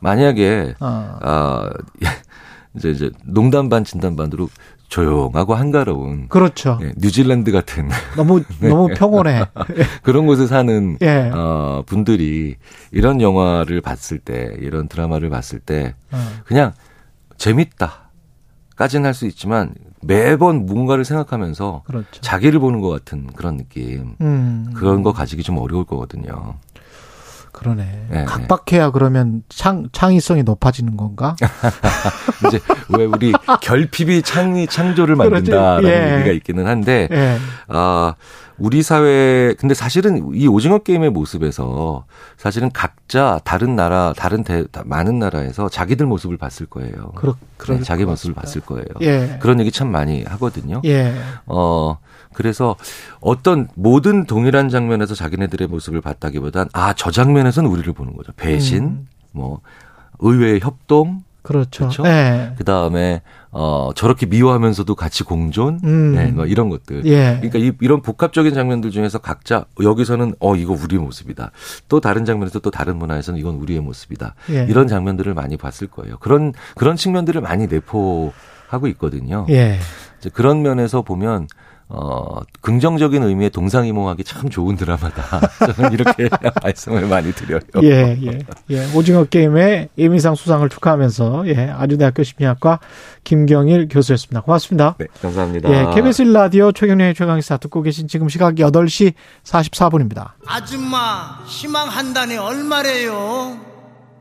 만약에 아, 아 (laughs) 이제 이제 농담 반 진담 반으로 조용하고 한가로운 그렇죠. 예, 뉴질랜드 같은 (laughs) 너무 너무 평온해. (laughs) 그런 곳에 사는 예. 어, 분들이 이런 영화를 봤을 때 이런 드라마를 봤을 때 어. 그냥 재밌다 까지는 할 수 있지만 매번 뭔가를 생각하면서 그렇죠. 자기를 보는 것 같은 그런 느낌 음. 그런 거 가지기 좀 어려울 거거든요. 그러네. 네. 각박해야 그러면 창 창의성이 높아지는 건가? (laughs) 이제 왜 우리 결핍이 창의 창조를 (laughs) 만든다라는. 예. 얘기가 있기는 한데 예. 아 우리 사회 근데 사실은 이 오징어 게임의 모습에서 사실은 각자 다른 나라 다른 대, 다- 많은 나라에서 자기들 모습을 봤을 거예요. 그렇 네, 자기 것 모습을. 봤을 거예요. 예. 그런 얘기 참 많이 하거든요. 예. 어, 그래서 어떤 모든 동일한 장면에서 자기네들의 모습을 봤다기보단 아, 저 장면에서는 우리를 보는 거죠. 배신, 음. 뭐, 의외의 협동, 그렇죠. 그렇죠? 예. 그 다음에, 어, 저렇게 미워하면서도 같이 공존, 음. 네, 뭐 이런 것들. 예. 그러니까 이, 이런 복합적인 장면들 중에서 각자 여기서는 어, 이거 우리의 모습이다. 또 다른 장면에서 또 다른 문화에서는 이건 우리의 모습이다. 예. 이런 장면들을 많이 봤을 거예요. 그런, 그런 측면들을 많이 내포하고 있거든요. 예. 이제 그런 면에서 보면 어 긍정적인 의미의 동상이몽하기 참 좋은 드라마다. (laughs) 저는 이렇게 (laughs) 말씀을 많이 드려요. 예, 예, 예. 오징어 게임의 예민상 수상을 축하하면서, 예, 아주대학교 심리학과 김경일 교수였습니다. 고맙습니다. 네, 감사합니다. 예, KBS 라디오 최경련의 최강시사 듣고 계신 지금 시각 8시 44분입니다. 아줌마 희망한다네 얼마래요?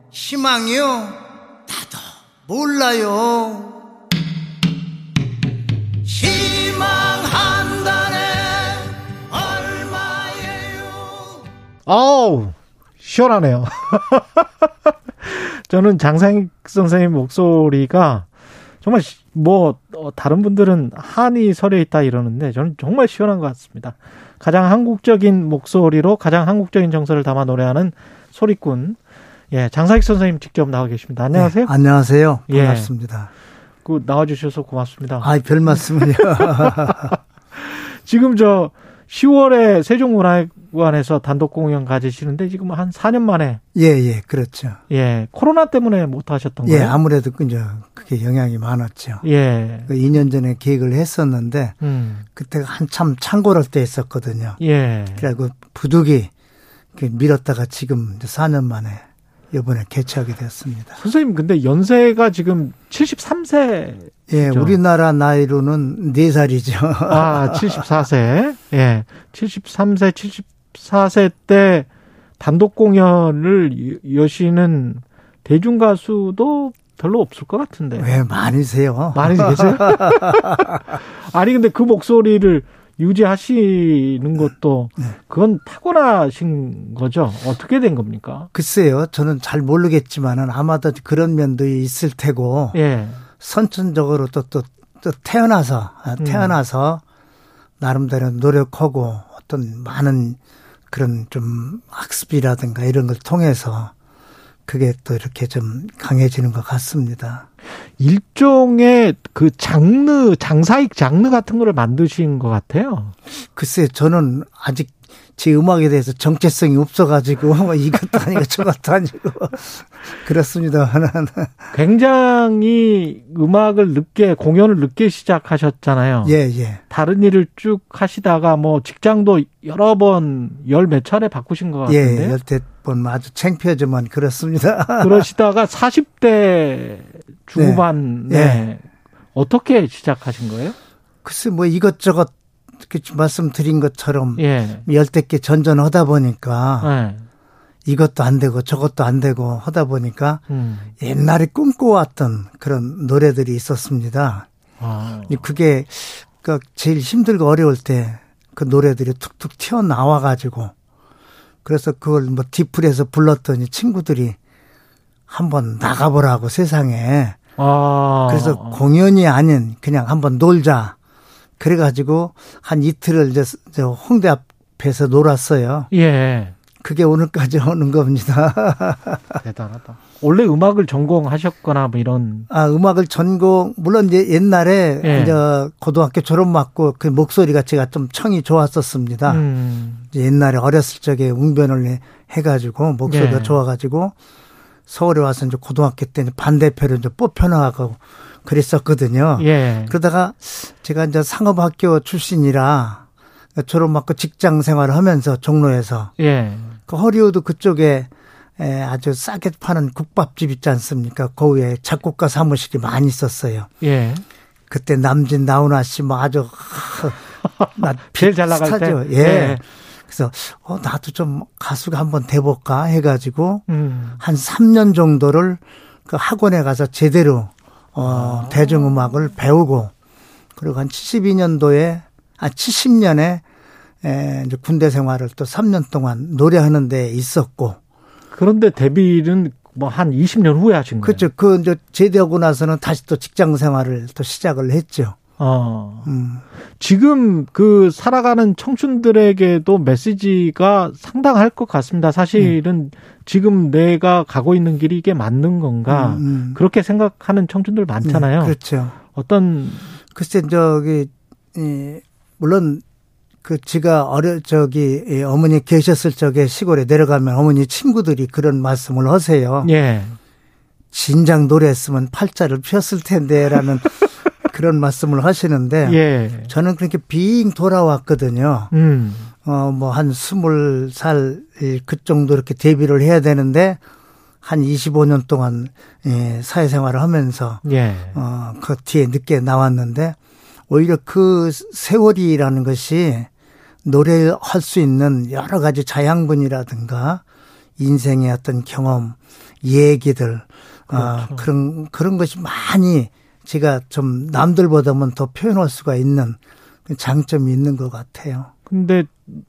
희망이요? 나도 몰라요. 희망한다네 얼마예요? 아우, 시원하네요. (laughs) 저는 장상익 선생님 목소리가 정말 시- 뭐 어, 다른 분들은 한이 서려 있다 이러는데 저는 정말 시원한 것 같습니다. 가장 한국적인 목소리로 가장 한국적인 정서를 담아 노래하는 소리꾼 예 장상익 선생님 직접 나와 계십니다. 안녕하세요. 네, 안녕하세요. 예. 반갑습니다. 그 나와주셔서 고맙습니다. 아이, 별 말씀을요. (laughs) 지금 저 10월에 세종문화회관에서 단독 공연 가지시는데 지금 한 4년 만에 예, 예, 그렇죠. 예 코로나 때문에 못 하셨던 예, 거예요? 아무래도 이제 그게 영향이 많았죠. 예. 그 2년 전에 계획을 했었는데 음. 그때가 한참 창궐할 때 했었거든요. 예. 그래고 부득이 이렇게 밀었다가 지금 이제 4년 만에 이번에 개최하게 되었습니다. 선생님 근데 연세가 지금 73세 예? 우리나라 나이로는 4살이죠. 아 74세 예 73세 74세 때 단독 공연을 여- 여시는 대중 가수도 별로 없을 것 같은데 왜 많이세요? 많이 계세요? (laughs) 아니 근데 그 목소리를 유지하시는 것도 네. 그건 타고나신 거죠? 어떻게 된 겁니까? 글쎄요, 저는 잘 모르겠지만은 아마도 그런 면도 있을 테고 예. 선천적으로 또 또 또 태어나서 아, 음. 태어나서 나름대로 노력하고 어떤 많은 그런 좀 학습이라든가 이런 걸 통해서 그게 또 이렇게 좀 강해지는 것 같습니다. 일종의 그 장르, 장사익 장르 같은 거를 만드신 것 같아요. 글쎄 저는 아직 제 음악에 대해서 정체성이 없어가지고 (laughs) 뭐 이것도 아니고 저것도 아니고 (laughs) 그렇습니다. 굉장히 음악을 늦게, 공연을 늦게 시작하셨잖아요. 예, 예. 다른 일을 쭉 하시다가 뭐 직장도 여러 번, 열 몇 차례 바꾸신 것 예, 같은데. 열대 번 아주 창피하지만 그렇습니다. (laughs) 그러시다가 40대 중반에 예. 어떻게 시작하신 거예요? 글쎄 뭐 이것저것 말씀드린 것처럼 예. 열댓 개 전전하다 보니까 예. 이것도 안 되고 저것도 안 되고 하다 보니까 음. 옛날에 꿈꿔왔던 그런 노래들이 있었습니다. 아. 그게 그 제일 힘들고 어려울 때 그 노래들이 툭툭 튀어나와 가지고 그래서 그걸 뭐 디플에서 불렀더니 친구들이 한번 나가보라고 세상에 아. 그래서 공연이 아닌 그냥 한번 놀자 그래가지고 한 이틀을 이제 저 홍대 앞에서 놀았어요. 예. 그게 오늘까지 (laughs) 오는 겁니다. (laughs) 대단하다. 원래 음악을 전공하셨거나 뭐 이런. 아, 음악을 전공, 물론 이제 옛날에 예. 이제 고등학교 졸업 맞고 그 목소리가 제가 좀 청이 좋았었습니다. 음. 이제 옛날에 어렸을 적에 웅변을 해- 해가지고 목소리가 예. 좋아가지고 서울에 와서 이제 고등학교 때 이제 반대표로 이제 뽑혀나가고 그랬었거든요. 예. 그러다가 제가 이제 상업학교 출신이라 졸업 맞고 직장 생활을 하면서 종로에서 예. 그 허리우드 그쪽에 에, 아주 싸게 파는 국밥집 있지 않습니까? 그 위에 작곡가 사무실이 많이 있었어요. 예. 그때 남진 나훈아 씨뭐 아주 (laughs) 나 제일 잘 나갈 스타죠. 때? 예. 예. 그래서 어 나도 좀 가수가 한번 돼 볼까 해 가지고 음. 한 3년 정도를 그 학원에 가서 제대로 어 아. 대중음악을 배우고 그리고 한 72년도에 아 70년에 에 이제 군대 생활을 또 3년 동안 노래하는 데 있었고 그런데 데뷔는 뭐 한 20년 후에 하신 거예요. 그렇죠. 그 이제 제대하고 나서는 다시 또 직장 생활을 또 시작을 했죠. 어. 음. 지금 그 살아가는 청춘들에게도 메시지가 상당할 것 같습니다. 사실은 지금 내가 가고 있는 길이 이게 맞는 건가 음, 음. 그렇게 생각하는 청춘들 많잖아요. 네, 그렇죠. 어떤 글쎄 저기 이 물론 그 지가 어려 저기 이 어머니 계셨을 적에 시골에 내려가면 어머니 친구들이 그런 말씀을 하세요. 예. 진작 노래했으면 팔자를 폈을 텐데라는 (laughs) 그런 말씀을 하시는데 예. 저는 그렇게 빙 돌아왔거든요. 음. 어, 뭐, 한 스물 살, 그 정도 이렇게 데뷔를 해야 되는데, 한 25년 동안, 예, 사회생활을 하면서, 예. 어, 그 뒤에 늦게 나왔는데, 오히려 그 세월이라는 것이 노래할 수 있는 여러 가지 자양분이라든가, 인생의 어떤 경험, 얘기들, 어, 그렇죠. 그런, 그런 것이 많이 제가 좀 남들보다는 더 표현할 수가 있는 장점이 있는 것 같아요. 근데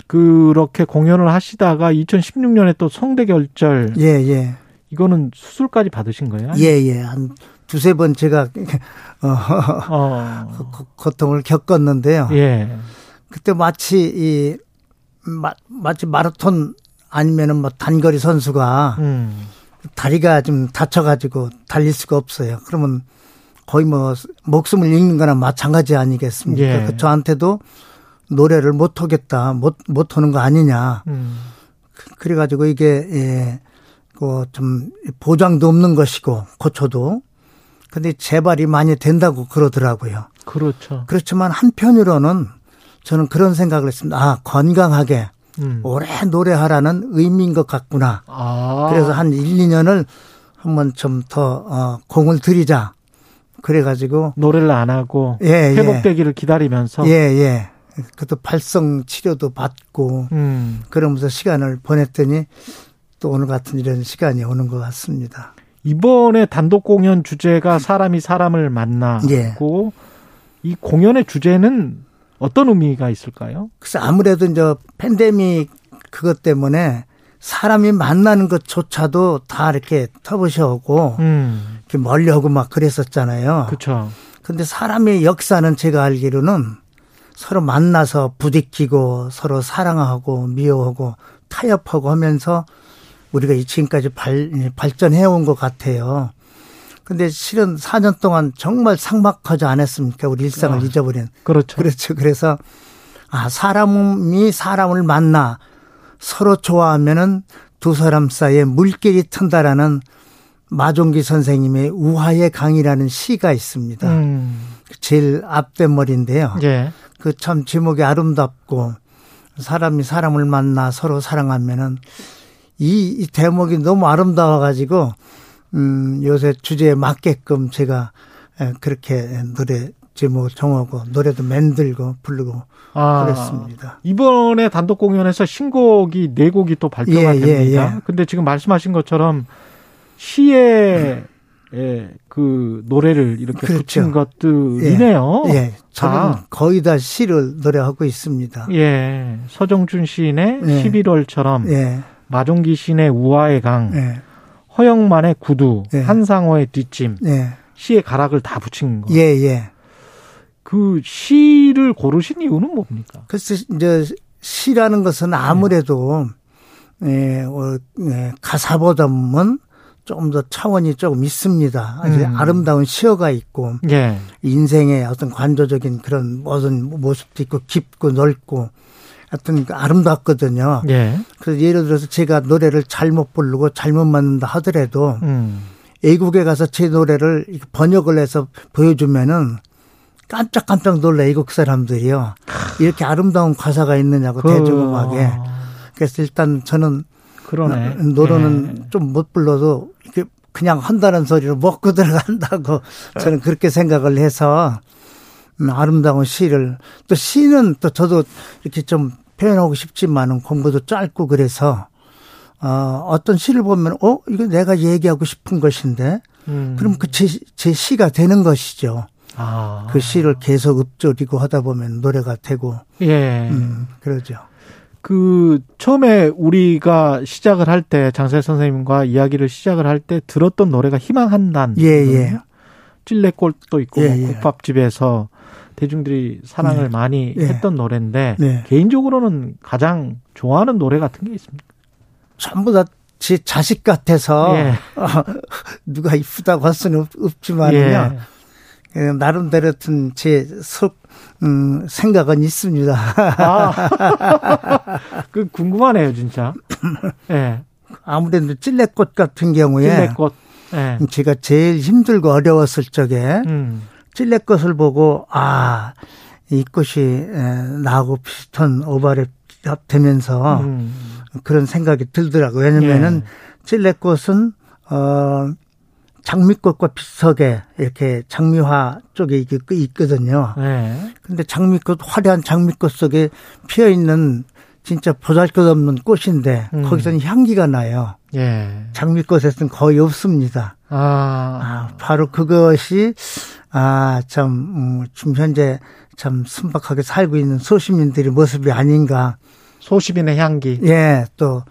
그렇게 공연을 하시다가 2016년에 또 성대결절 예, 예. 이거는 수술까지 받으신 거예요? 예, 예. 한 두세 번 제가, (laughs) 어, 어. 고- 고통을 겪었는데요. 예. 그때 마치 이, 마, 마치 마라톤 아니면은 뭐 단거리 선수가 음. 다리가 좀 다쳐 가지고 달릴 수가 없어요. 그러면 거의 뭐 목숨을 잃는 거나 마찬가지 아니겠습니까? 예. 그 저한테도 노래를 못 하겠다, 못, 못 하는 거 아니냐. 음. 그래가지고 이게, 예, 그좀 보장도 없는 것이고, 고쳐도. 근데 재발이 많이 된다고 그러더라고요. 그렇죠. 그렇지만 한편으로는 저는 그런 생각을 했습니다. 아, 건강하게 음. 오래 노래하라는 의미인 것 같구나. 아. 그래서 한 1, 2년을 한번 좀 더, 어, 공을 들이자. 그래가지고, 노래를 안 하고 예, 예. 회복되기를 기다리면서 예, 예. 그것도 발성 치료도 받고, 음. 그러면서 시간을 보냈더니 또 오늘 같은 이런 시간이 오는 것 같습니다. 이번에 단독 공연 주제가 사람이 사람을 만나고 예. 이 공연의 주제는 어떤 의미가 있을까요? 그래서 아무래도 이제 팬데믹 그것 때문에 사람이 만나는 것조차도 다 이렇게 터부셔오고 음. 이렇게 멀리하고 막 그랬었잖아요. 그렇죠. 근데 사람의 역사는 제가 알기로는 서로 만나서 부딪히고 서로 사랑하고 미워하고 타협하고 하면서 우리가 이 지금까지 발, 발전해 온 것 같아요. 근데 실은 4년 동안 정말 삭막하지 않았습니까? 우리 일상을 아, 잊어버린. 그렇죠. 그렇죠. 그래서 아, 사람이 사람을 만나 서로 좋아하면은 두 사람 사이에 물길이 튼다라는 마종기 선생님의 우화의 강이라는 시가 있습니다. 음. 제일 앞대머리인데요. 예. 그 참 제목이 아름답고 사람이 사람을 만나 서로 사랑하면은 이, 이 대목이 너무 아름다워가지고 음, 요새 주제에 맞게끔 제가 에, 그렇게 노래 제목을 정하고 노래도 만들고 부르고 아, 그랬습니다. 이번에 단독 공연에서 신곡이 네 곡이 또 발표가 예, 예, 됩니다. 예. 근데 지금 말씀하신 것처럼 시에 예, 그 노래를 이렇게 그렇죠. 붙인 것들이네요. 예, 저는 아. 거의 다 시를 노래하고 있습니다. 예. 서정준 시인의 예. 11월처럼 예, 마종기 시인의 우아의 강, 예, 허영만의 구두, 예. 한상호의 뒷짐, 예, 시의 가락을 다 붙인 거. 예, 예. 그 시를 고르신 이유는 뭡니까? 그래서 이제 시라는 것은 아무래도 예, 어, 예, 가사보다는 조금 더 차원이 조금 있습니다. 아주 음. 아름다운 시어가 있고 예. 인생의 어떤 관조적인 그런 모든 모습도 있고 깊고 넓고 하여튼 그 아름답거든요. 예. 그래서 예를 들어서 제가 노래를 잘못 부르고 잘못 맞는다 하더라도 음. 외국에 가서 제 노래를 번역을 해서 보여주면은 깜짝깜짝 놀라 외국 사람들이요. 이렇게 아름다운 가사가 있느냐고 그- 대중음악에. 그래서 일단 저는 그러네. 노래는 예. 좀못 불러도 이렇게 그냥 한다는 소리를 먹고 (laughs) 들어간다고 저는 그렇게 생각을 해서 음, 아름다운 시를 또 시는 또 저도 이렇게 좀 표현하고 싶지만은 공부도 짧고 그래서 어, 어떤 시를 보면 어 이거 내가 얘기하고 싶은 것인데 음. 그럼 그제 제 시가 되는 것이죠. 아. 그 시를 계속 읊조리고 하다 보면 노래가 되고 예. 음, 그러죠. 그 처음에 우리가 시작을 할 때 장세 선생님과 이야기를 시작을 할 때 들었던 노래가 희망 한 단. 예, 예. 찔레꽃도 있고 예, 뭐 예. 국밥집에서 대중들이 사랑을 네. 많이 예. 했던 노래인데 네. 개인적으로는 가장 좋아하는 노래 같은 게 있습니까? 전부 다 제 자식 같아서 예. (laughs) 어, 누가 이쁘다고 할 수는 없, 없지만요. 예. 예, 나름대로 어떤 제 속, 음, 생각은 있습니다. 아. (laughs) 그 궁금하네요, 진짜. (laughs) 예. 아무래도 찔레꽃 같은 경우에 찔레꽃. 예. 제가 제일 힘들고 어려웠을 적에 음. 찔레꽃을 보고 아, 이 꽃이 에, 나하고 비슷한 오바랩 되면서 음. 그런 생각이 들더라고요. 왜냐면은 예. 찔레꽃은 어 장미꽃과 비슷하게 이렇게 장미화 쪽에 이게 끄- 있거든요. 예. 근데 장미꽃 화려한 장미꽃 속에 피어 있는 진짜 보잘것없는 꽃인데 음. 거기서는 향기가 나요. 예. 장미꽃에서는 거의 없습니다. 아. 아, 바로 그것이 아, 참 음, 지금 현재 참 순박하게 살고 있는 소시민들의 모습이 아닌가. 소시민의 향기. 예, 또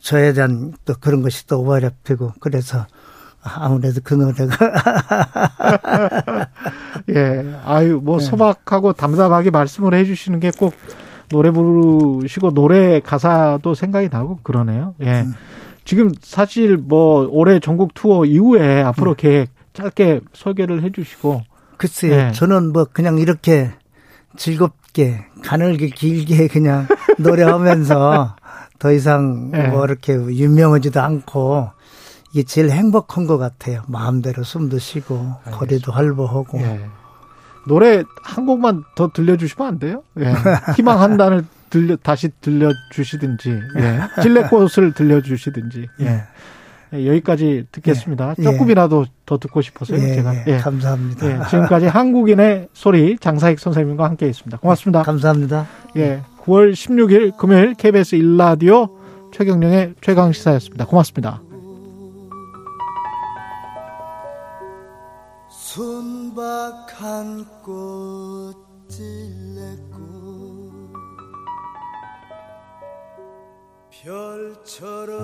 저에 대한 또 그런 것이 또 오버랩되고 그래서 아무래도 그 노래가 (laughs) 예. 아유, 뭐 네. 소박하고 담담하게 말씀을 해 주시는 게 꼭 노래 부르시고 노래 가사도 생각이 나고 그러네요. 예. 음. 지금 사실 뭐 올해 전국 투어 이후에 앞으로 네. 계획 짧게 소개를 해 주시고 글쎄요. 예. 저는 뭐 그냥 이렇게 즐겁게 가늘게 길게 그냥 노래하면서 (laughs) 더 이상 예. 뭐 이렇게 유명하지도 않고 이게 제일 행복한 것 같아요. 마음대로 숨도 쉬고 거리도 활보하고 예. 노래 한 곡만 더 들려주시면 안 돼요? 예. (laughs) 희망 한 단을 들려 다시 들려주시든지, 예. 찔레꽃을 들려주시든지, 예. 예, 여기까지 듣겠습니다. 예. 조금이라도 더 듣고 싶어서요, 예, 제가. 예, 예. 감사합니다. 예, 지금까지 한국인의 소리 장사익 선생님과 함께했습니다. 고맙습니다. 감사합니다. 예, 9월 16일 금요일 KBS 일라디오 최경령의 최강 시사였습니다. 고맙습니다. 순박한 꽃 찔레꽃 별처럼